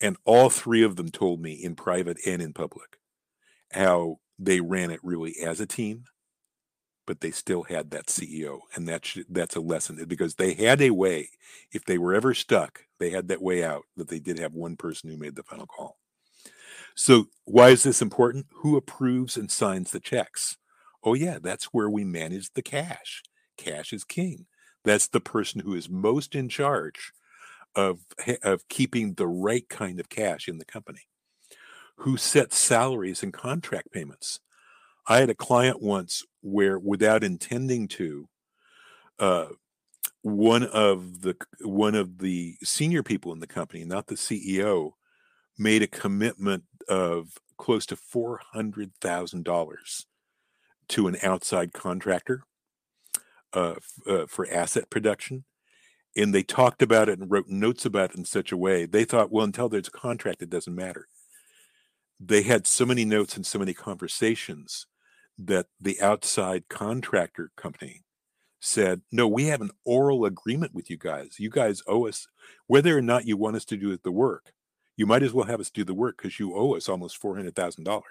And all three of them told me in private and in public how they ran it really as a team but they still had that CEO, and that's that's a lesson eh, because they had a way. If they were ever stuck, they had that way out. That they did have one person who made the final call. So why is this important? Who approves and signs the checks? Oh yeah, that's where we manage the cash. Cash is king. That's the person who is most in charge of of keeping the right kind of cash in the company. Who sets salaries and contract payments? I had a client once where, without intending to, uh, one of the one of the senior people in the company, not the CEO, made a commitment of close to four hundred thousand dollars to an outside contractor uh, uh, for asset production, and they talked about it and wrote notes about it in such a way they thought, well, until there's a contract, it doesn't matter. They had so many notes and so many conversations that the outside contractor company said, no, we have an oral agreement with you guys. You guys owe us, whether or not you want us to do the work, you might as well have us do the work because you owe us almost $400,000.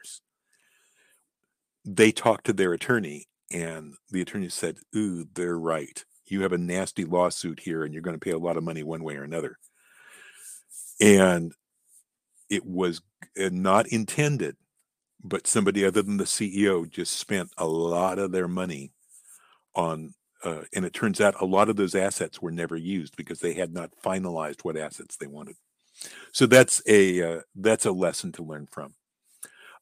They talked to their attorney, and the attorney said, Ooh, they're right. You have a nasty lawsuit here, and you're going to pay a lot of money one way or another. And it was not intended but somebody other than the CEO just spent a lot of their money on, uh, and it turns out a lot of those assets were never used because they had not finalized what assets they wanted. So that's a uh, that's a lesson to learn from.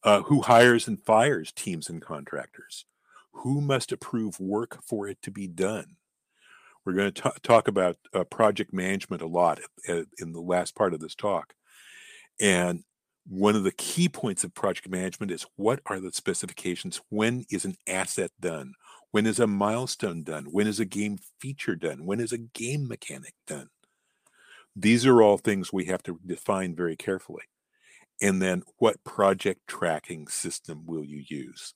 Uh, who hires and fires teams and contractors? Who must approve work for it to be done? We're going to talk about uh, project management a lot uh, in the last part of this talk, and one of the key points of project management is what are the specifications? When is an asset done? When is a milestone done? When is a game feature done? When is a game mechanic done? These are all things we have to define very carefully. And then what project tracking system will you use?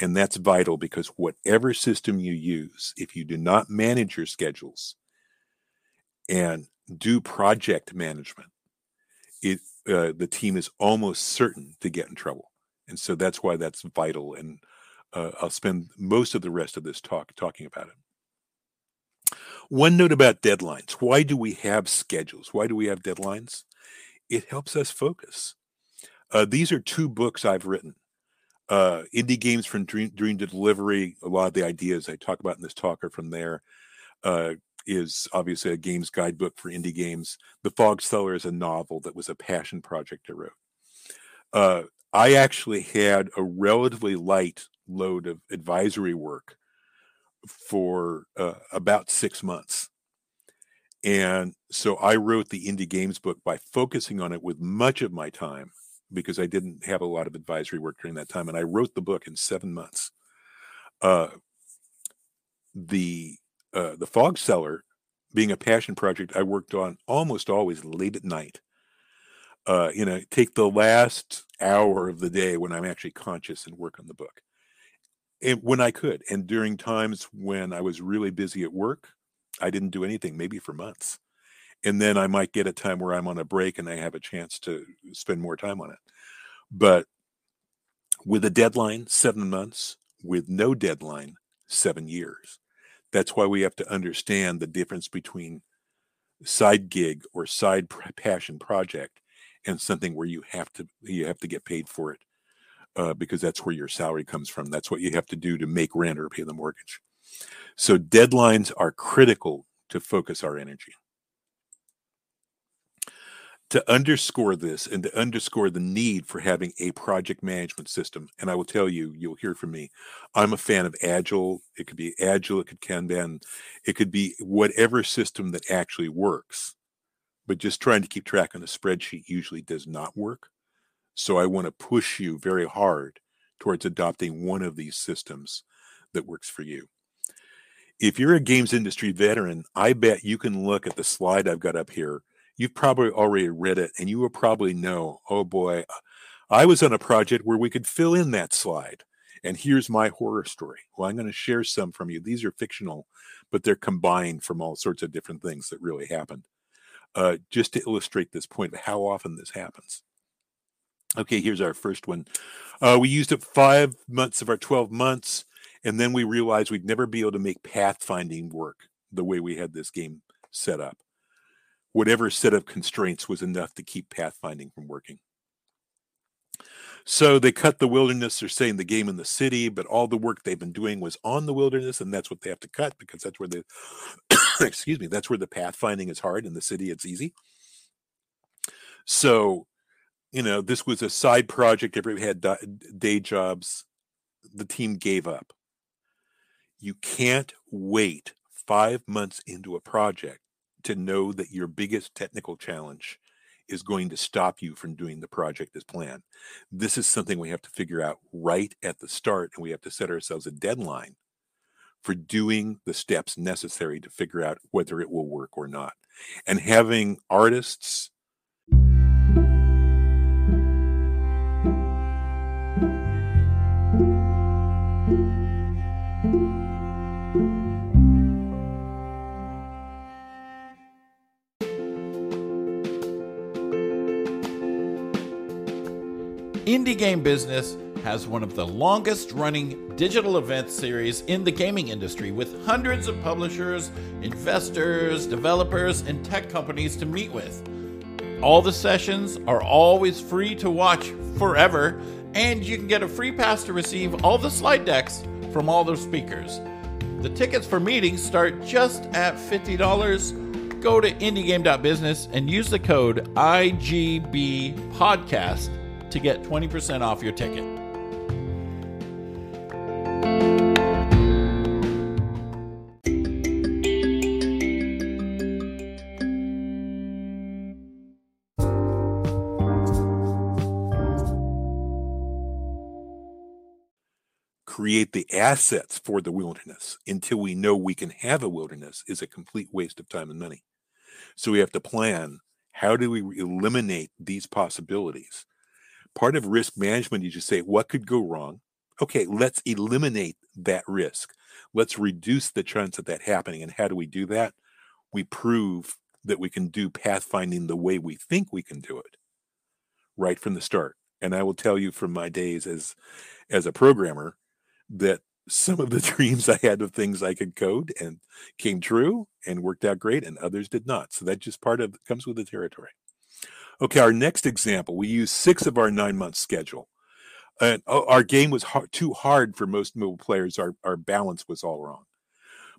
And that's vital because whatever system you use, if you do not manage your schedules and do project management, it uh, the team is almost certain to get in trouble, and so that's why that's vital. And uh, I'll spend most of the rest of this talk talking about it. One note about deadlines: Why do we have schedules? Why do we have deadlines? It helps us focus. Uh, these are two books I've written. Uh, indie games from dream, dream to delivery. A lot of the ideas I talk about in this talk are from there. Uh, is obviously a games guidebook for indie games. The Fog Cellar is a novel that was a passion project I wrote. Uh, I actually had a relatively light load of advisory work for uh, about six months. And so I wrote the indie games book by focusing on it with much of my time because I didn't have a lot of advisory work during that time. And I wrote the book in seven months. Uh, the uh, the Fog Cellar, being a passion project, I worked on almost always late at night. Uh, you know, take the last hour of the day when I'm actually conscious and work on the book, and when I could. And during times when I was really busy at work, I didn't do anything, maybe for months. And then I might get a time where I'm on a break and I have a chance to spend more time on it. But with a deadline, seven months, with no deadline, seven years. That's why we have to understand the difference between side gig or side passion project and something where you have to you have to get paid for it uh, because that's where your salary comes from. That's what you have to do to make rent or pay the mortgage. So deadlines are critical to focus our energy to underscore this and to underscore the need for having a project management system and i will tell you you'll hear from me i'm a fan of agile. It could be agile it could kanban it could be whatever system that actually works but just trying to keep track on a spreadsheet usually does not work. So i want to push you very hard towards adopting one of these systems that works for you. If you're a games industry veteran i bet you can look at the slide i've got up here you've probably already read it and you will probably know, oh boy, I was on a project where we could fill in that slide. And here's my horror story. Well, I'm going to share some from you. These are fictional, but they're combined from all sorts of different things that really happened. Uh, just to illustrate this point of how often this happens. Okay, here's our first one. Uh, we used up five months of our 12 months, And then we realized we'd never be able to make pathfinding work the way we had this game set up. Whatever set of constraints was enough to keep pathfinding from working. So they cut the wilderness. They're saying the game in the city, but all the work they've been doing was on the wilderness, and that's what they have to cut because that's where the [coughs] excuse me, that's where the pathfinding is hard. In the city, it's easy. So, you know, this was a side project. Everybody had day jobs. The team gave up. You can't wait five months into a project to know that your biggest technical challenge is going to stop you from doing the project as planned. This is something we have to figure out right at the start, and we have to set ourselves a deadline for doing the steps necessary to figure out whether it will work or not. And having artists Indie Game Business has one of the longest running digital event series in the gaming industry with hundreds of publishers, investors, developers, and tech companies to meet with. All the sessions are always free to watch forever, and you can get a free pass to receive all the slide decks from all the speakers. The tickets for meetings start just at $50. Go to indiegame.business and use the code IGB to get 20% off your ticket. create the assets for the wilderness until we know we can have a wilderness is a complete waste of time and money. So we have to plan how do we eliminate these possibilities part of risk management you just say what could go wrong? Okay let's eliminate that risk. Let's reduce the chance of that happening. And how do we do that? We prove that we can do pathfinding the way we think we can do it right from the start. And i will tell you from my days as as a programmer that some of the [laughs] dreams i had of things i could code and came true and worked out great and others did not. So that just part of comes with the territory Okay, our next example, we used six of our nine month schedule. And oh, our game was hard, too hard for most mobile players. Our, our balance was all wrong.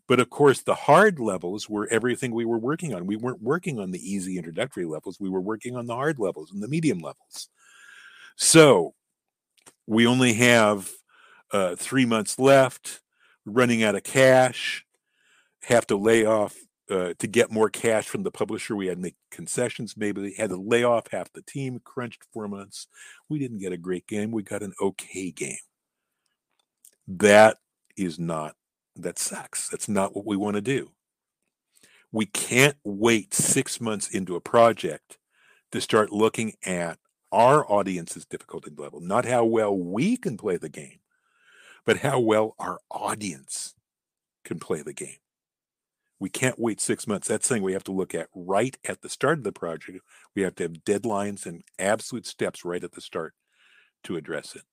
But of course, the hard levels were everything we were working on. We weren't working on the easy introductory levels. We were working on the hard levels and the medium levels. So we only have uh, three months left, running out of cash, have to lay off uh, to get more cash from the publisher. We had to make concessions. Maybe they had to lay off half the team, crunched four months. We didn't get a great game. We got an okay game. That is not, that sucks. That's not what we want to do. We can't wait six months into a project to start looking at our audience's difficulty level, not how well we can play the game, but how well our audience can play the game. We can't wait six months. That's something we have to look at right at the start of the project. We have to have deadlines and absolute steps right at the start to address it.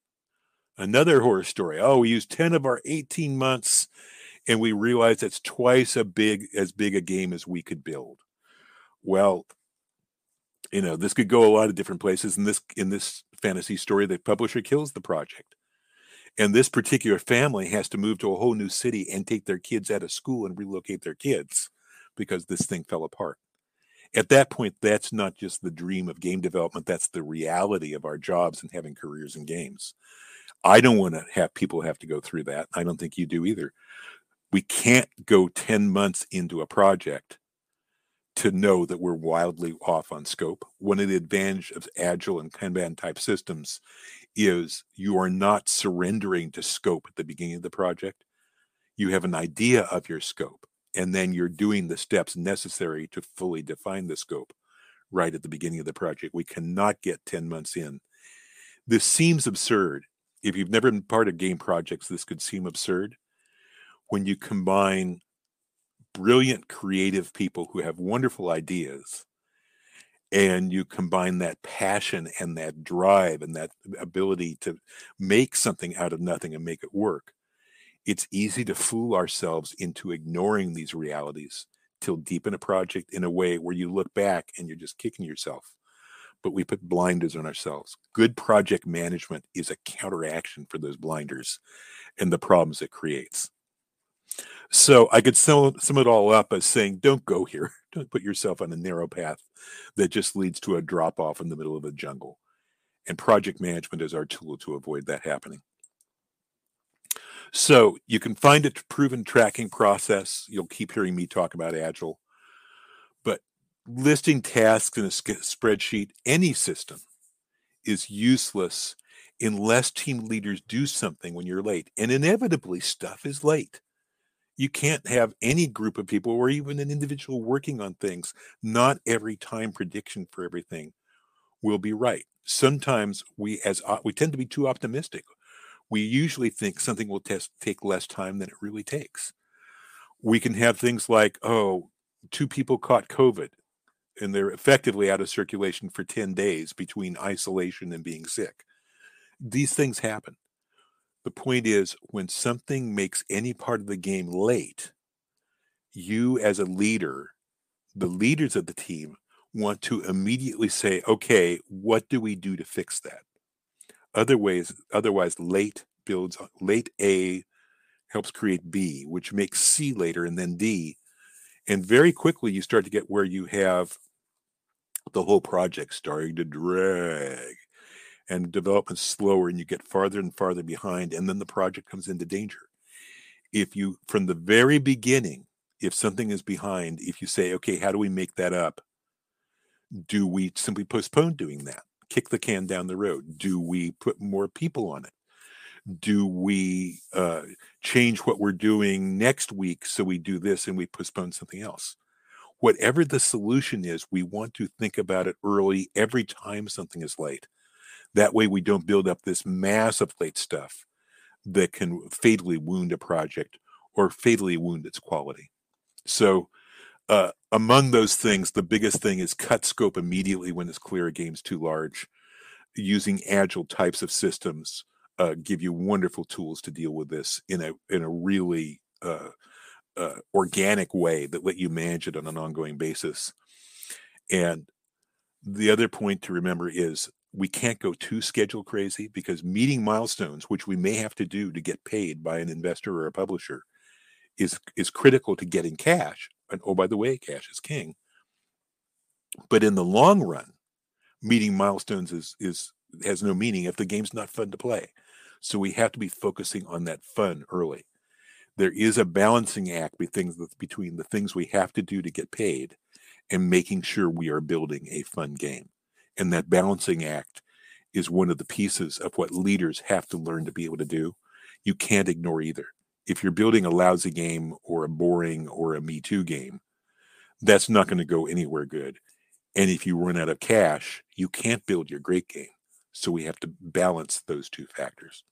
Another horror story. Oh, we used 10 of our 18 months and we realized that's twice a big as big a game as we could build. Well, you know, this could go a lot of different places. In this in this fantasy story, the publisher kills the project. And this particular family has to move to a whole new city and take their kids out of school and relocate their kids because this thing fell apart. At that point, that's not just the dream of game development, that's the reality of our jobs and having careers in games. I don't want to have people have to go through that. I don't think you do either. We can't go 10 months into a project to know that we're wildly off on scope. One of the advantage of agile and Kanban type systems is you are not surrendering to scope at the beginning of the project. You have an idea of your scope, and then you're doing the steps necessary to fully define the scope right at the beginning of the project. We cannot get 10 months in. This seems absurd. If you've never been part of game projects, this could seem absurd. When you combine brilliant creative people who have wonderful ideas and you combine that passion and that drive and that ability to make something out of nothing and make it work It's easy to fool ourselves into ignoring these realities till deep in a project in a way where you look back and you're just kicking yourself. But we put blinders on ourselves. Good project management is a counteraction for those blinders and the problems it creates. So I could sum, sum it all up as saying, don't go here. [laughs] Don't put yourself on a narrow path that just leads to a drop off in the middle of a jungle. And project management is our tool to avoid that happening. So you can find a proven tracking process. You'll keep hearing me talk about Agile. But listing tasks in a spreadsheet, any system, is useless unless team leaders do something when you're late. And inevitably, stuff is late. You can't have any group of people or even an individual working on things. Not every time prediction for everything will be right. Sometimes we as we tend to be too optimistic we usually think something will test, take less time than it really takes. We can have things like, oh, two people caught COVID and they're effectively out of circulation for 10 days between isolation and being sick. These things happen. The point is, when something makes any part of the game late, you as a leader, the leaders of the team, want to immediately say, okay, what do we do to fix that? Otherwise, otherwise late builds late A helps create B, which makes C later and then D. And very quickly you start to get where you have the whole project starting to drag and development slower and you get farther and farther behind and then the project comes into danger. If you from the very beginning, if something is behind, if you say, okay, how do we make that up? Do we simply postpone doing that? kick the can down the road? Do we put more people on it? Do we uh, change what we're doing next week so we do this and we postpone something else? Whatever the solution is, we want to think about it early every time something is late. That way, we don't build up this mass of late stuff that can fatally wound a project or fatally wound its quality. So, uh, among those things, the biggest thing is cut scope immediately when it's clear a game's too large. Using agile types of systems uh, give you wonderful tools to deal with this in a in a really uh, uh organic way that let you manage it on an ongoing basis. And the other point to remember is we can't go too schedule crazy because meeting milestones, which we may have to do to get paid by an investor or a publisher, is is critical to getting cash and oh, by the way, cash is king. But in the long run, meeting milestones is is has no meaning if the game's not fun to play. So we have to be focusing on that fun early. There is a balancing act between the things we have to do to get paid and making sure we are building a fun game. And that balancing act is one of the pieces of what leaders have to learn to be able to do. You can't ignore either if you're building a lousy game or a boring or a Me Too game, that's not going to go anywhere good. And if you run out of cash, you can't build your great game. So we have to balance those two factors.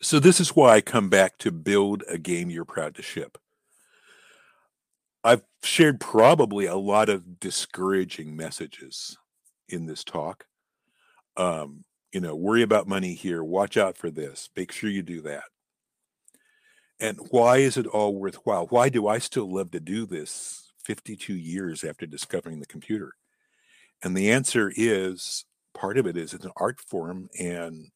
So this is why I come back to build a game you're proud to ship. I've shared probably a lot of discouraging messages in this talk. Um, you know, worry about money here, watch out for this, make sure you do that. And why is it all worthwhile? Why do I still love to do this 52 years after discovering the computer? And the answer is part of it is it's an art form and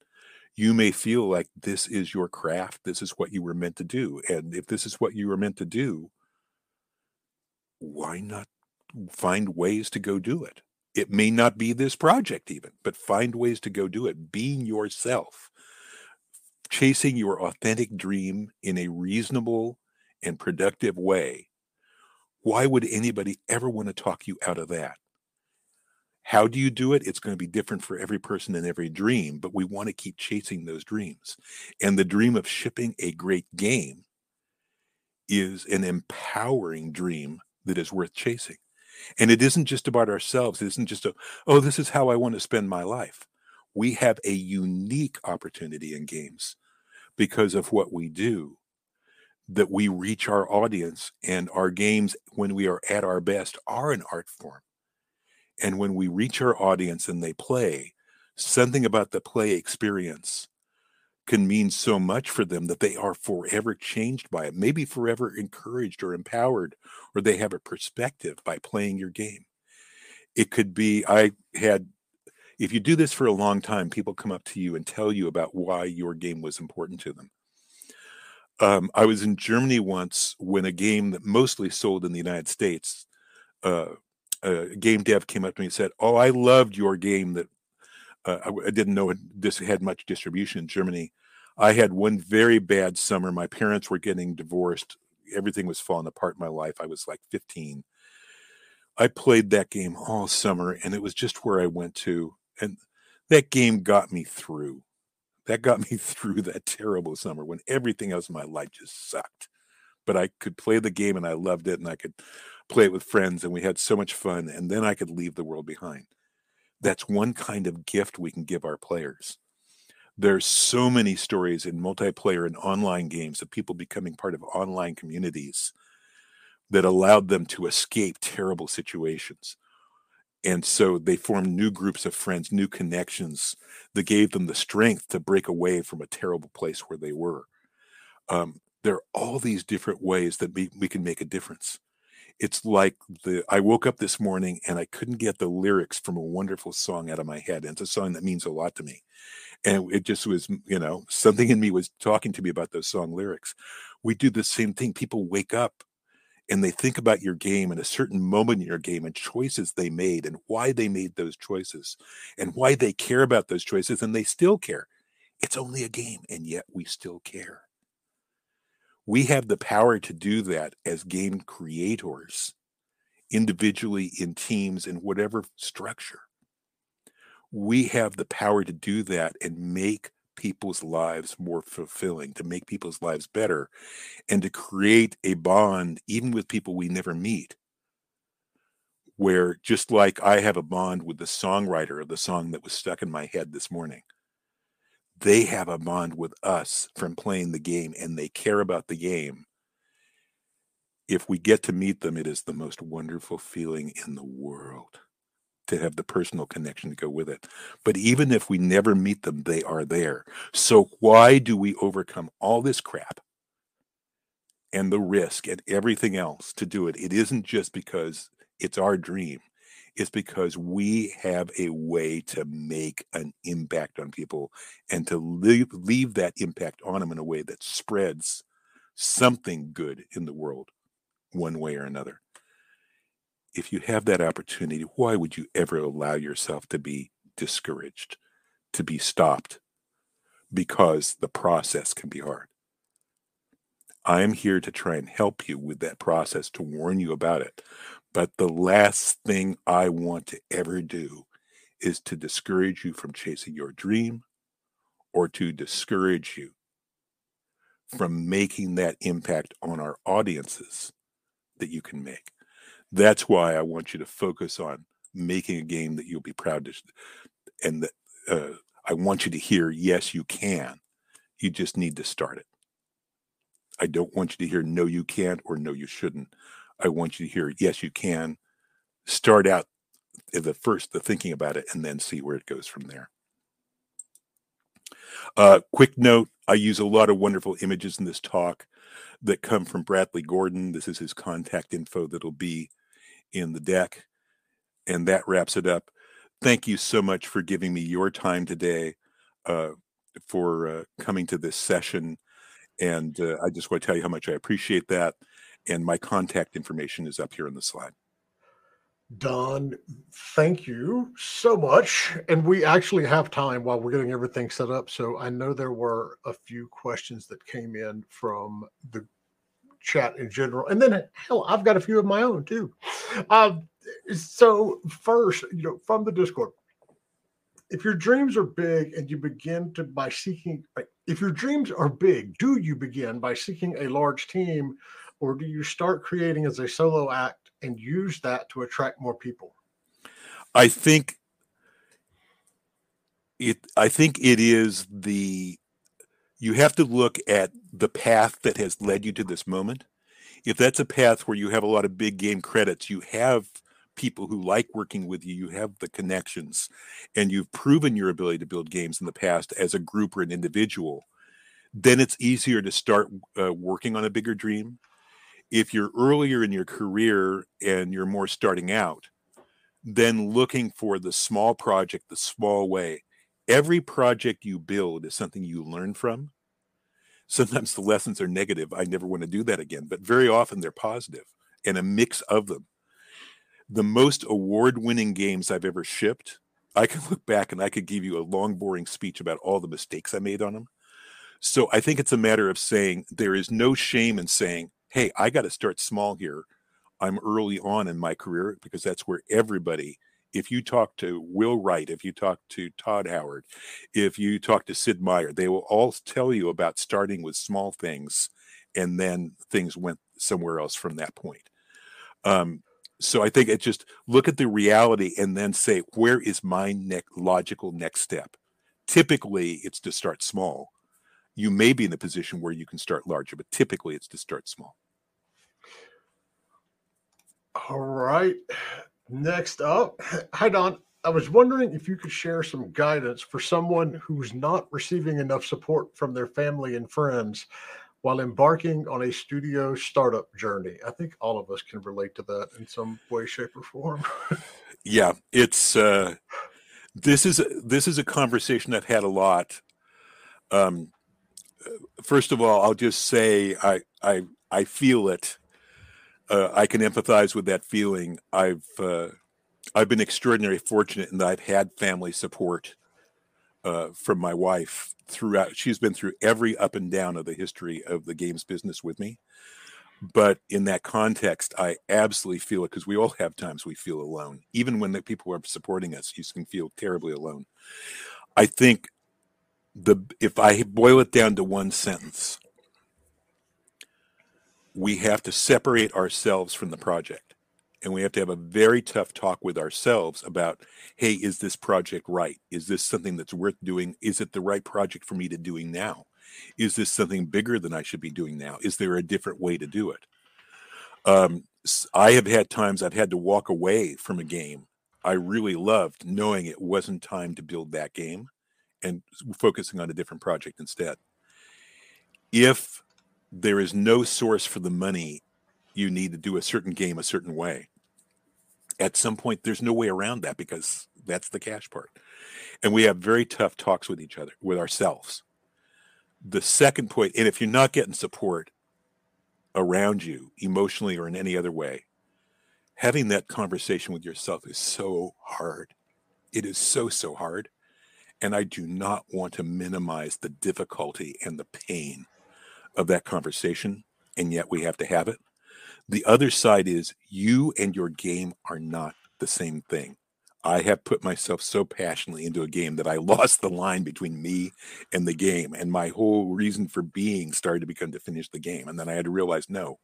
you may feel like this is your craft, this is what you were meant to do. And if this is what you were meant to do, why not find ways to go do it? It may not be this project, even, but find ways to go do it. Being yourself, chasing your authentic dream in a reasonable and productive way. Why would anybody ever want to talk you out of that? How do you do it? It's going to be different for every person and every dream, but we want to keep chasing those dreams. And the dream of shipping a great game is an empowering dream that is worth chasing. And it isn't just about ourselves. It isn't just a, oh, this is how I want to spend my life. We have a unique opportunity in games because of what we do that we reach our audience and our games when we are at our best are an art form and when we reach our audience and they play something about the play experience can mean so much for them that they are forever changed by it, maybe forever encouraged or empowered, or they have a perspective by playing your game. It could be, I had, if you do this for a long time, people come up to you and tell you about why your game was important to them. Um, I was in Germany once when a game that mostly sold in the United States, uh, a game dev came up to me and said, "Oh, I loved your game that uh, I, didn't know it this had much distribution in Germany. I had one very bad summer. My parents were getting divorced. Everything was falling apart in my life. I was like 15. I played that game all summer, and it was just where I went to, and that game got me through. That got me [laughs] through that terrible summer when everything else in my life just sucked. But I could play the game, and I loved it, and I could play it with friends, and we had so much fun. And then I could leave the world behind that's one kind of gift we can give our players. There's so many stories in multiplayer and online games of people becoming part of online communities that allowed them to escape terrible situations. And so they formed new groups of friends, new connections that gave them the strength to break away from a terrible place where they were. Um, there are all these different ways that we, we can make a difference it's like the I woke up this morning and I couldn't get the lyrics from a wonderful song out of my head. And it's a song that means a lot to me. And it just was, you know, something in me was talking to me about those song lyrics. We do the same thing. People wake up and they think about your game and a certain moment in your game and choices they made and why they made those choices and why they care about those choices and they still care. It's only a game and yet we still care. We have the power to do that as game creators, individually, in teams, in whatever structure. We have the power to do that and make people's lives more fulfilling, to make people's lives better, and to create a bond, even with people we never meet. Where just like I have a bond with the songwriter of the song that was stuck in my head this morning, they have a bond with us from playing the game and they care about the game. If we get to meet them, it is the most wonderful feeling in the world to have the personal connection to go with it. But even if we never meet them, they are there. So why do we overcome all this crap and the risk and everything else to do it? It isn't just because it's our dream is because we have a way to make an impact on people and to leave, leave that impact on them in a way that spreads something good in the world one way or another. If you have that opportunity, why would you ever allow yourself to be discouraged, to be stopped? Because the process can be hard. I'm here to try and help you with that process, to warn you about it. But the last thing I want to ever do is to discourage you from chasing your dream or to discourage you from making that impact on our audiences that you can make. That's why I want you to focus on making a game that you'll be proud to, and that uh, I want you to hear, yes, you can. You just need to start it. I don't want you to hear, no, you can't, or no, you shouldn't. I want you to hear, yes, you can. Start out the first, the thinking about it, and then see where it goes from there. Uh, quick note I use a lot of wonderful images in this talk that come from Bradley Gordon. This is his contact info that'll be in the deck. And that wraps it up. Thank you so much for giving me your time today, uh, for uh, coming to this session. And uh, I just want to tell you how much I appreciate that and my contact information is up here in the slide. Don, thank you so much. And we actually have time while we're getting everything set up. So I know there were a few questions that came in from the chat in general. And then, hell, I've got a few of my own too. Um, so, first, you know, from the Discord, if your dreams are big and you begin to by seeking, if your dreams are big, do you begin by seeking a large team or do you start creating as a solo act and use that to attract more people? I think it I think it is the you have to look at the path that has led you to this moment. If that's a path where you have a lot of big game credits, you have people who like working with you, you have the connections, and you've proven your ability to build games in the past as a group or an individual, then it's easier to start uh, working on a bigger dream. If you're earlier in your career and you're more starting out, then looking for the small project, the small way. Every project you build is something you learn from. Sometimes the lessons are negative. I never want to do that again, but very often they're positive and a mix of them. The most award winning games I've ever shipped, I can look back and I could give you a long, boring speech about all the mistakes I made on them. So I think it's a matter of saying there is no shame in saying, hey, I got to start small here. I'm early on in my career because that's where everybody, if you talk to Will Wright, if you talk to Todd Howard, if you talk to Sid Meier, they will all tell you about starting with small things and then things went somewhere else from that point. Um, so I think it just look at the reality and then say, where is my next logical next step? Typically, it's to start small you may be in a position where you can start larger, but typically it's to start small. All right. Next up, [sighs] hi Don. I was wondering if you could share some guidance for someone who's not receiving enough support from their family and friends while embarking on a studio startup journey. I think all of us can relate to that in some way, shape, or form. [laughs] yeah, it's uh, this is this is a conversation I've had a lot. Um, first of all, I'll just say I I I feel it. Uh, I can empathize with that feeling. I've uh, I've been extraordinarily fortunate in that I've had family support uh, from my wife throughout. She's been through every up and down of the history of the games business with me. But in that context, I absolutely feel it because we all have times we feel alone. Even when the people are supporting us, you can feel terribly alone. I think the if I boil it down to one sentence, we have to separate ourselves from the project. And we have to have a very tough talk with ourselves about, hey, is this project right? Is this something that's worth doing? Is it the right project for me to doing now? Is this something bigger than I should be doing now? Is there a different way to do it? Um, I have had times I've had to walk away from a game I really loved, knowing it wasn't time to build that game and focusing on a different project instead. If there is no source for the money, you need to do a certain game a certain way. At some point, there's no way around that because that's the cash part. And we have very tough talks with each other, with ourselves. The second point, and if you're not getting support around you emotionally or in any other way, having that conversation with yourself is so hard. It is so, so hard and I do not want to minimize the difficulty and the pain of that conversation. And yet we have to have it. The other side is you and your game are not the same thing. I have put myself so passionately into a game that I [laughs] lost the line between me and the game. And my whole reason for being started to become to finish the game. And then I had to realize no,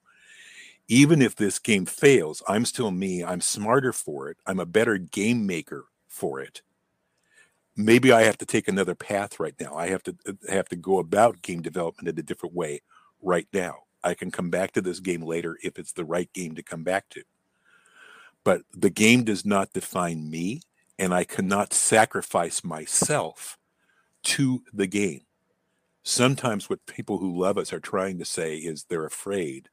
even if this game fails, I'm still me. I'm smarter for it. I'm a better game maker for it maybe I have to take another path right now. I have to uh, have to go about game development in a different way right now. I can come back to this game later if it's the right game to come back to. But the game does not define me, and I cannot sacrifice myself to the game. Sometimes what people who love us are trying to say is they're afraid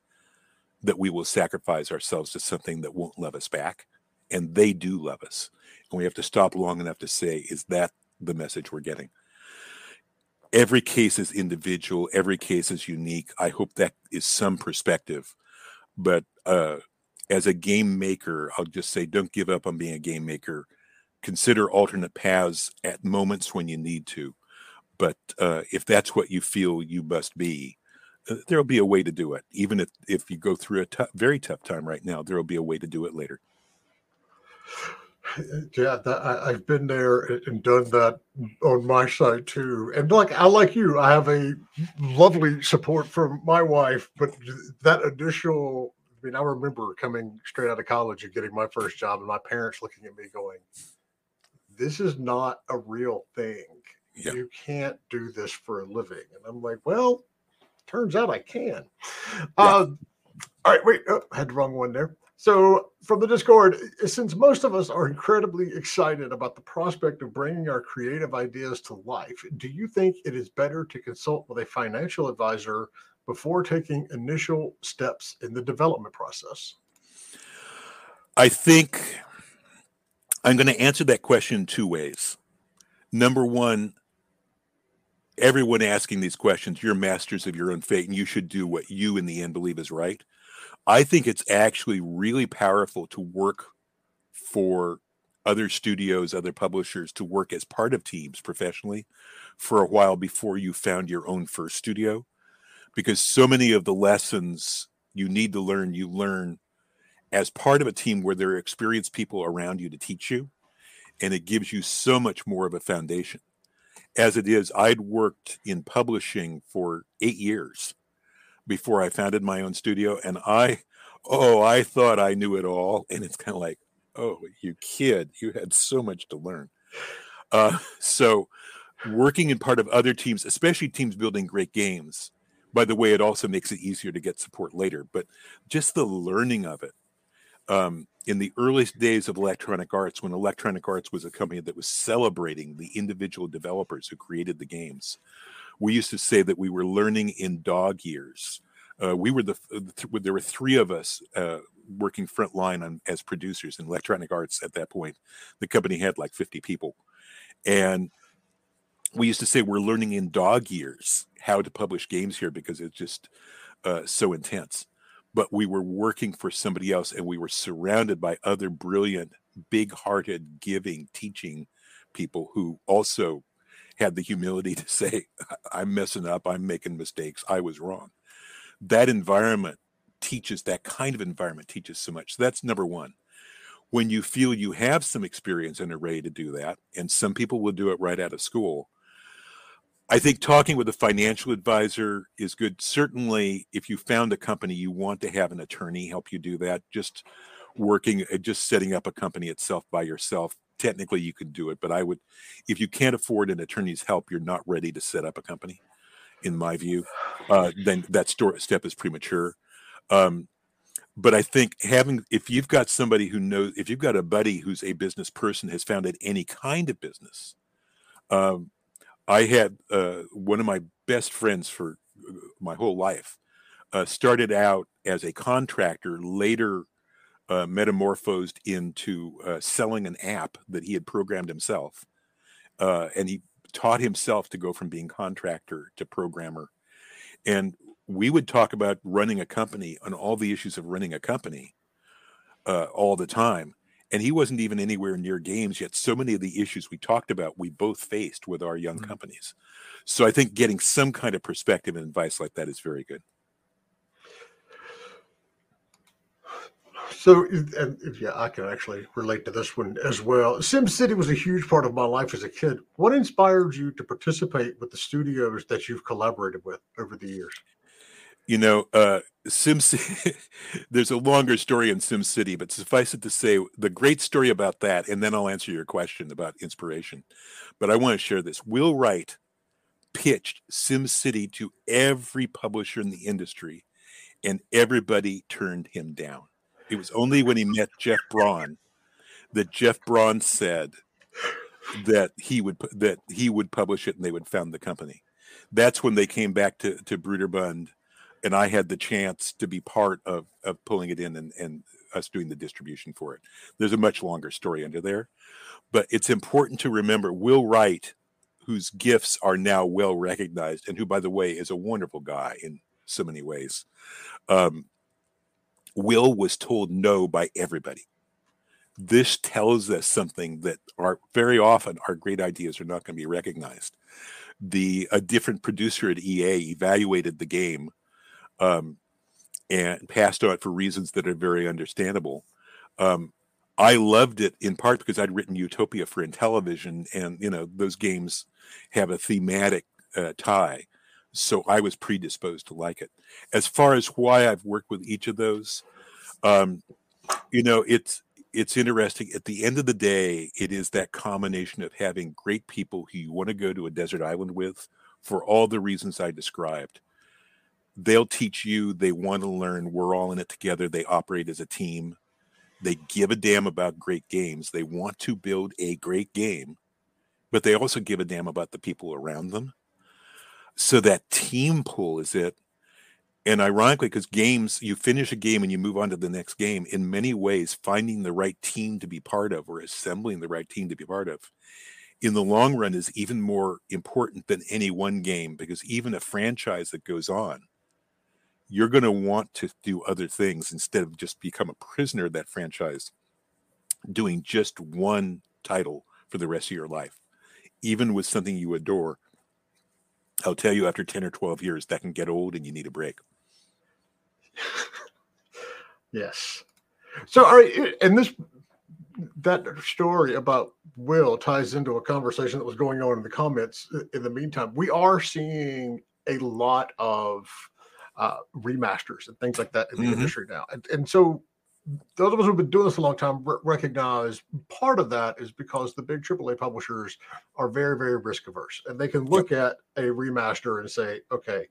that we will sacrifice ourselves to something that won't love us back. And they do love us. And we have to stop long enough to say, is that the message we're getting? Every case is individual, every case is unique. I hope that is some perspective. But uh, as a game maker, I'll just say don't give up on being a game maker. Consider alternate paths at moments when you need to. But uh, if that's what you feel you must be, uh, there'll be a way to do it. Even if, if you go through a t- very tough time right now, there will be a way to do it later. Yeah, that, I, have been there and done that on my side too. And like I like you, I have a lovely support from my wife, but that additional. I mean, I remember coming straight out of college and getting my first job, and my parents looking at me going, "This is not a real thing. Yeah. You can't do this for a living." And I'm like, "Well, turns out I can." Yeah. Uh, all right, wait, oh, I had the wrong one there. So, from the Discord, since most of us are incredibly excited about the prospect of bringing our creative ideas to life, do you think it is better to consult with a financial advisor before taking initial steps in the development process? I think I'm going to answer that question two ways. Number one, everyone asking these questions, you're masters of your own fate, and you should do what you in the end believe is right. I think it's actually really powerful to work for other studios, other publishers to work as part of teams professionally for a while before you found your own first studio. Because so many of the lessons you need to learn, you learn as part of a team where there are experienced people around you to teach you. And it gives you so much more of a foundation. As it is, I'd worked in publishing for eight years before I founded my own studio. And I, oh, I thought I knew it all. And it's kind of like, oh, you kid, you had so much to learn. Uh, so, working in part of other teams, especially teams building great games, by the way, it also makes it easier to get support later. But just the learning of it. Um, in the earliest days of Electronic Arts, when Electronic Arts was a company that was celebrating the individual developers who created the games, we used to say that we were learning in dog years. Uh, we were the th- there were three of us uh, working front line on, as producers in Electronic Arts at that point. The company had like 50 people, and we used to say we're learning in dog years how to publish games here because it's just uh, so intense. But we were working for somebody else, and we were surrounded by other brilliant, big-hearted, giving, teaching people who also had the humility to say, I'm messing up, I'm making mistakes, I was wrong. That environment teaches, that kind of environment teaches so much. So that's number one. When you feel you have some experience and are ready to do that, and some people will do it right out of school, I think talking with a financial advisor is good. Certainly, if you found a company, you want to have an attorney help you do that. Just working, uh, just setting up a company itself by yourself technically you can do it but i would if you can't afford an attorney's help you're not ready to set up a company in my view uh, then that step is premature. Um, but i think having if you've got somebody who knows if you've got a buddy who's a business person has founded any kind of business um, i had uh, one of my best friends for uh, my whole life uh, started out as a contractor later uh, metamorphosed into uh, selling an app that he had programmed himself. Uh, and he taught himself to go from being contractor to programmer. And we would talk about running a company and all the issues of running a company uh, all the time. And he wasn't even anywhere near games yet. So many of the issues we talked about, we both faced with our young mm-hmm. companies. So I think getting some kind of perspective and advice like that is very good. So, and yeah, I can actually relate to this one as well. Sim City was a huge part of my life as a kid. What inspired you to participate with the studios that you've collaborated with over the years? You know, uh, Sim City, [laughs] there's a longer story in Sim City, but suffice it to say, the great story about that, and then I'll answer your question about inspiration. But I want to share this. Will Wright pitched Sim City to every publisher in the industry, and everybody turned him down it was only when he met Jeff Braun that Jeff Braun said that he would that he would publish it and they would found the company. That's when they came back to to Broderbund, and I had the chance to be part of of pulling it in and and us doing the distribution for it. There's a much longer story under there, but it's important to remember Will Wright, whose gifts are now well recognized, and who, by the way, is a wonderful guy in so many ways. Um, Will was told no by everybody. This tells us something that are very often our great ideas are not going to be recognized. The a different producer at EA evaluated the game um, and passed on it for reasons that are very understandable. Um, I loved it in part because I'd written Utopia for Intellivision, and you know those games have a thematic uh, tie so I was predisposed to like it. As far as why I've worked with each of those, um, you know, it's it's interesting. At the end of the day, it is that combination of having great people who you want to go to a desert island with for all the reasons I described. They'll teach you. They want to learn. We're all in it together. They operate as a team. They give a damn about great games. They want to build a great game, but they also give a damn about the people around them. So that team pool is it. And ironically, because games, you finish a game and you move on to the next game, in many ways, finding the right team to be part of or assembling the right team to be part of in the long run is even more important than any one game because even a franchise that goes on you're going to want to do other things instead of just become a prisoner of that franchise doing just one title for the rest of your life even with something you adore i'll tell you after 10 or 12 years that can get old and you need a break yes so all right and this that story about will ties into a conversation that was going on in the comments in the meantime we are seeing a lot of uh, remasters and things like that in the mm-hmm. industry now. And, and so those of us who've been doing this a long time recognize part of that is because the big AAA publishers are very, very risk averse, and they can look at a remaster and say, okay,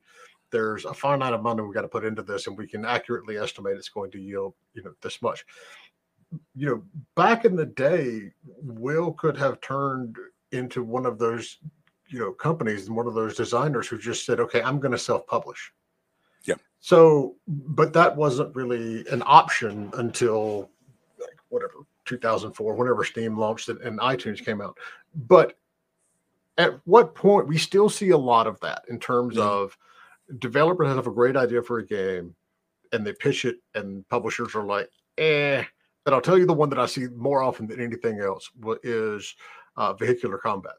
there's a finite amount of money we got to put into this, and we can accurately estimate it's going to yield, you know, this much. You know, back in the day, Will could have turned into one of those, you know, companies and one of those designers who just said, okay, I'm going to self-publish so, but that wasn't really an option until like whatever 2004, whenever Steam launched it and iTunes came out. But at what point we still see a lot of that in terms mm-hmm. of developers have a great idea for a game and they pitch it and publishers are like, eh. And I'll tell you the one that I see more often than anything else is uh, vehicular combat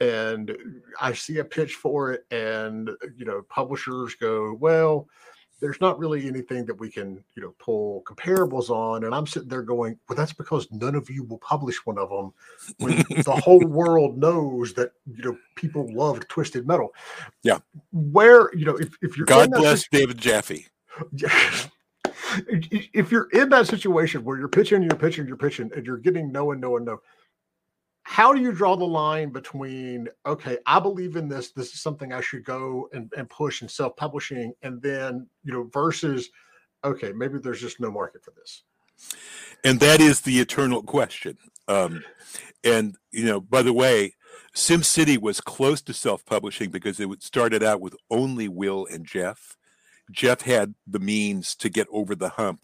and I see a pitch for it, and you know, publishers go, "Well, there's not really anything that we can, you know, pull comparables on." And I'm sitting there going, "Well, that's because none of you will publish one of them when the [laughs] whole world knows that you know people loved Twisted Metal." Yeah, where you know, if if you're God bless situ- David Jaffe. [laughs] if you're in that situation where you're pitching, you're pitching, you're pitching, and you're getting no and no and no, how do you draw the line between okay i believe in this this is something i should go and, and push and self-publishing and then you know versus okay maybe there's just no market for this. And that is the eternal question um, and you know by the way SimCity was close to self-publishing because it started out with only will and jeff. Jeff had the means to get over the hump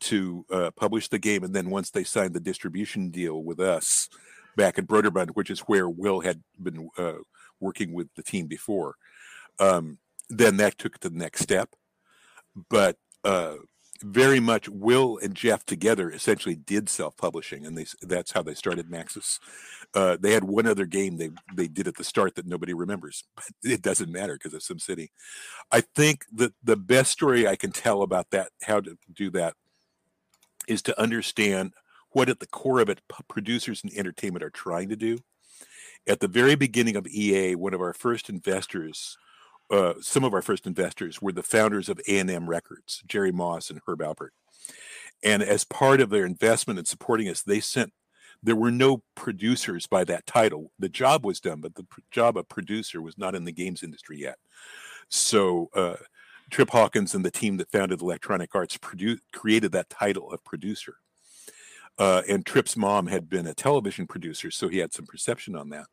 to uh, publish the game and then once they signed the distribution deal with us back at Broderbund, which is where Will had been uh, working with the team before. Um, then that took to the next step. But uh, very much Will and Jeff together essentially did self-publishing, and they that's how they started Maxis. Uh, they had one other game they they did at the start that nobody remembers, [laughs] but it doesn't matter because of SimCity. I think that the best story I can tell about that, how to do that, is to understand what at the core of it producers and entertainment are trying to do. At the very beginning of EA, one of our first investors, uh, some of our first investors were the founders of A&M Records, Jerry Moss and Herb Alpert. And as part of their investment in supporting us, they sent there were no producers by that title. The job was done, but the job of producer was not in the games industry yet. So uh, Trip Hawkins and the team that founded Electronic Arts produ- created that title of producer. Uh, and Trip's mom had been a television producer, so he had some perception on that.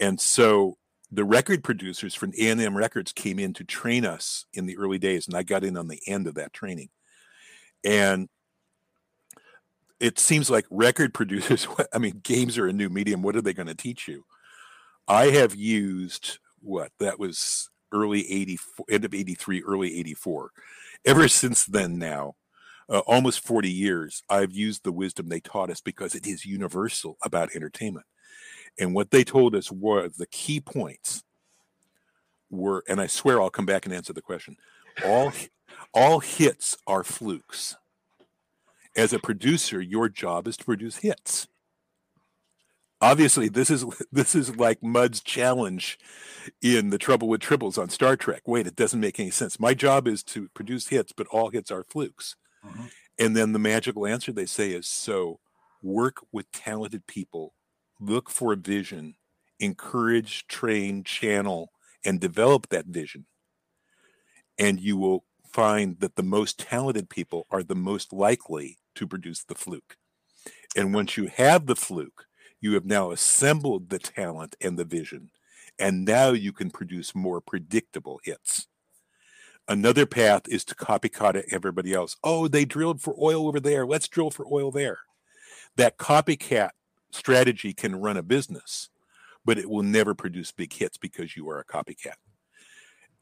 And so the record producers from A&M Records came in to train us in the early days, and I got in on the end of that training. And it seems like record [laughs] producers, I mean, games are a new medium. What are they going to teach you? I have used what that was early 84, end of 83, early 84. Ever since then, now, uh, almost 40 years, I've used the wisdom they taught us because it is universal about entertainment. And what they told us were the key points were, and I swear I'll come back and answer the question. All, all hits are flukes. As a producer, your job is to produce hits. Obviously, this is [laughs] this is like mud's challenge in the Trouble with Tribbles on Star Trek. Wait, it doesn't make any sense. My job is to produce hits, but all hits are flukes. Mm-hmm. And then the magical answer they say is so work with talented people, look for a vision, encourage, train, channel, and develop that vision. And you will find that the most talented people are the most likely to produce the fluke. And once you have the fluke, you have now assembled the talent and the vision. And now you can produce more predictable hits. Another path is to copycat everybody else. Oh, they drilled for oil over there. Let's drill for oil there. That copycat strategy can run a business, but it will never produce big hits because you are a copycat.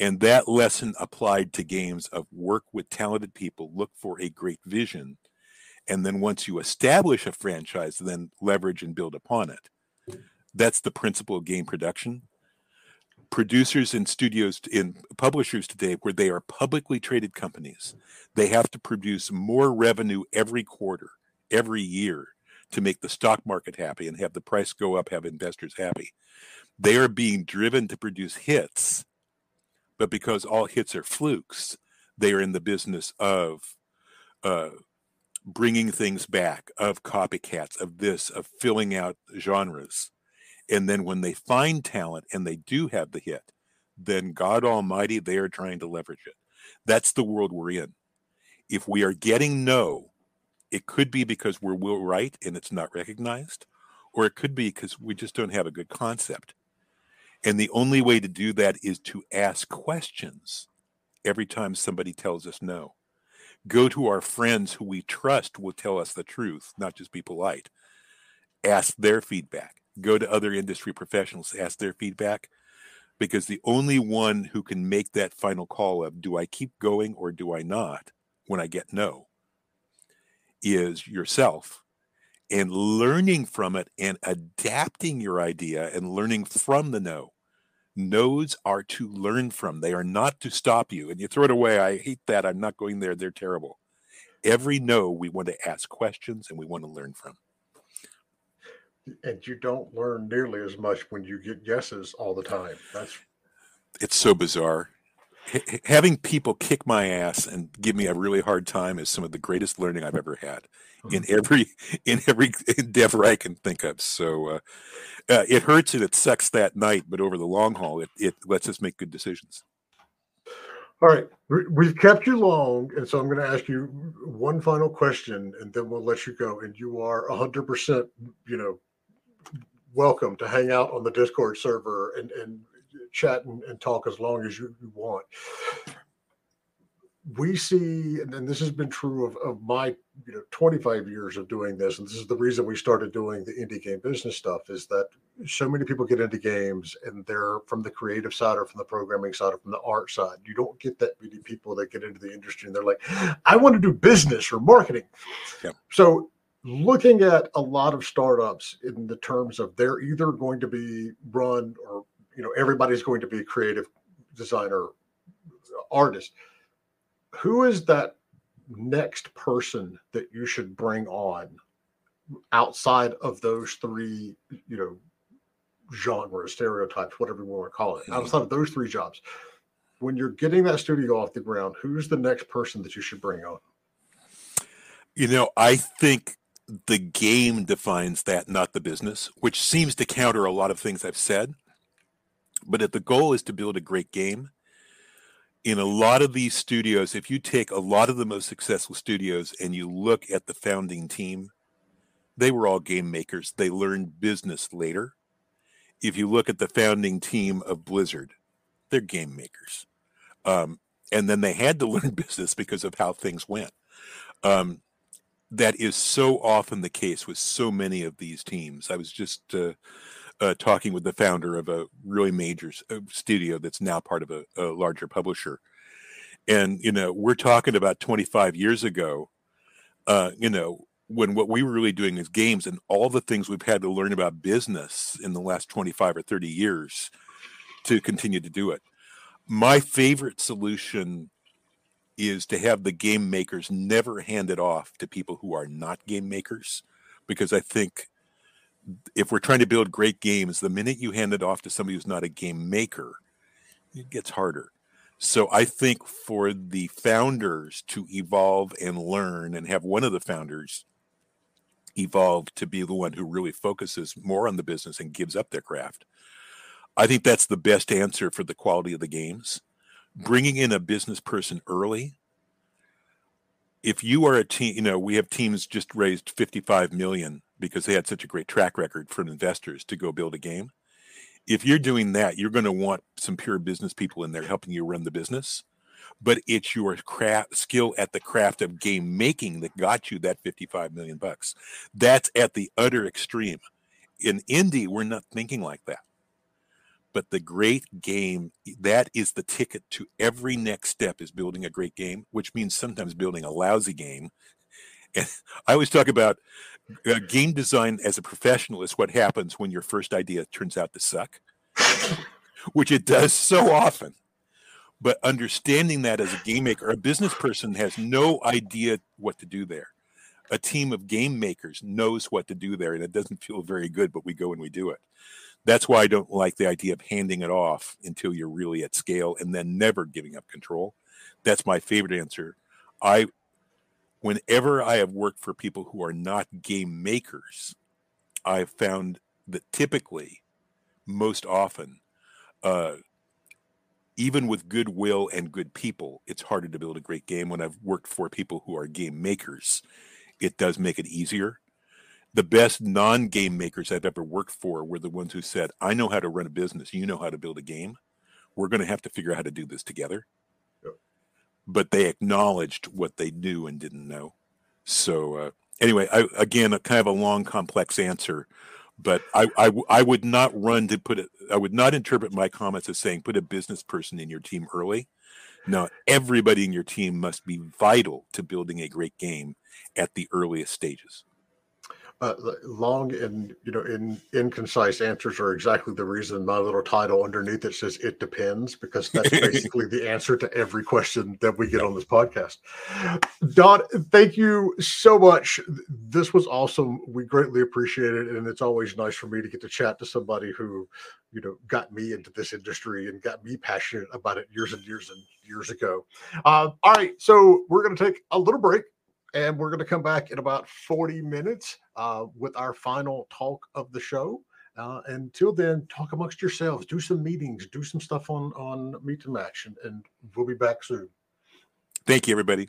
And that lesson applied to games of work with talented people, look for a great vision, and then once you establish a franchise, then leverage and build upon it. That's the principle of game production. Producers and studios in publishers today, where they are publicly traded companies, they have to produce more revenue every quarter, every year to make the stock market happy and have the price go up, have investors happy. They are being driven to produce hits, but because all hits are flukes, they are in the business of uh, bringing things back, of copycats, of this, of filling out genres. And then when they find talent and they do have the hit, then God Almighty, they are trying to leverage it. That's the world we're in. If we are getting no, it could be because we're Will Wright and it's not recognized, or it could be because we just don't have a good concept. And the only way to do that is to ask questions every time somebody tells us no go to our friends who we trust will tell us the truth, not just be polite. Ask their feedback. Go to other industry professionals, ask their feedback, because the only one who can make that final call of do I keep going or do I not when I get no is yourself. And learning from it and adapting your idea and learning from the no No's are to learn from. They are not to stop you. And you throw it away. I hate that. I'm not going there. They're terrible. Every no, we want to ask questions and we want to learn from. And you don't learn nearly as much when you get guesses all the time. That's it's so bizarre. H- having people kick my ass and give me a really hard time is some of the greatest learning I've ever had in mm-hmm. every [laughs] in every endeavor I can think of. So uh, uh, it hurts and it sucks that night, but over the long haul, it it lets us make good decisions. All right, we've kept you long, and so I'm going to ask you one final question, and then we'll let you go. And you are 100, percent you know, welcome to hang out on the Discord server and and chat and, and talk as long as you, you want we see, and this has been true of, of my you know 25 years of doing this, and this is the reason we started doing the indie game business stuff, is that so many people get into games and they're from the creative side or from the programming side or from the art side. You don't get that many people that get into the industry and they're like, I want to do business or marketing. So looking at a lot of startups in the terms of they're either going to be run or you know everybody's going to be a creative designer artist who is that next person that you should bring on outside of those three, you know, genres, stereotypes, whatever you want to call it, mm-hmm. outside of those three jobs, when you're getting that studio off the ground, who's the next person that you should bring on? You know, I think the game defines that, not the business, which seems to counter a lot of things I've said. But if the goal is to build a great game, in a lot of these studios, if you take a lot of the most successful studios and you look at the founding team, they were all game makers. They learned business later. If you look at the founding team of Blizzard, they're game makers. Um, and then they had to [laughs] learn business because of how things went. Um, that is so often the case with so many of these teams. I was just uh, uh, talking with the founder of a really major uh, studio that's now part of a, a, larger publisher. And, you know, we're talking about 25 years ago, uh, you know, when what we were really doing is games and all the things we've had to learn about business in the last 25 or 30 years to continue to do it. My favorite solution is to have the game makers never hand it off to people who are not game makers because I think if we're trying to build great games, the minute you hand it off to somebody who's not a game maker, it gets harder. So I think for the founders to evolve and learn and have one of the founders evolve to be the one who really focuses more on the business and gives up their craft. I think that's the best answer for the quality of the games. Bringing in a business person early if you are a team, you know, we have teams just raised 55 million because they had such a great track record from investors to go build a game. If you're doing that, you're going to want some pure business people in there helping you run the business. But it's your craft skill at the craft of game making that got you that 55 million bucks. That's at the utter extreme. In indie, we're not thinking like that. But the great game, that is the ticket to every next step is building a great game, which means sometimes building a lousy game. And [laughs] I always talk about uh, game design as a professional is what happens when your first idea turns out to suck, which it does so often. But understanding that as a game maker, a business person has no idea what to do there. A team of game makers knows what to do there, and it doesn't feel very good, but we go and we do it. That's why I don't like the idea of handing it off until you're really at scale and then never giving up control. That's my favorite answer. I whenever I have worked for people who are not game makers, I've found that typically, most often, uh, even with goodwill and good people, it's harder to build a great game. When I've worked for people who are game makers, it does make it easier. The best non game makers I've ever worked for were the ones who said, I know how to run a business, you know how to build a game. We're going to have to figure out how to do this together. Yep. But they acknowledged what they knew and didn't know. So, uh, anyway, I, again, a kind of a long, complex answer but I, I, I would not run to put it i would not interpret my comments as saying put a business person in your team early no everybody in your team must be vital to building a great game at the earliest stages uh, long and you know in inconcise answers are exactly the reason my little title underneath it says it depends because that's [laughs] basically the answer to every question that we get on this podcast. Don thank you so much. This was awesome. We greatly appreciate it and it's always nice for me to get to chat to somebody who you know got me into this industry and got me passionate about it years and years and years ago. Uh, all right so we're going to take a little break and we're going to come back in about 40 minutes uh, with our final talk of the show. Uh, until then, talk amongst yourselves, do some meetings, do some stuff on on Meet to Match, and, and we'll be back soon. Thank you, everybody.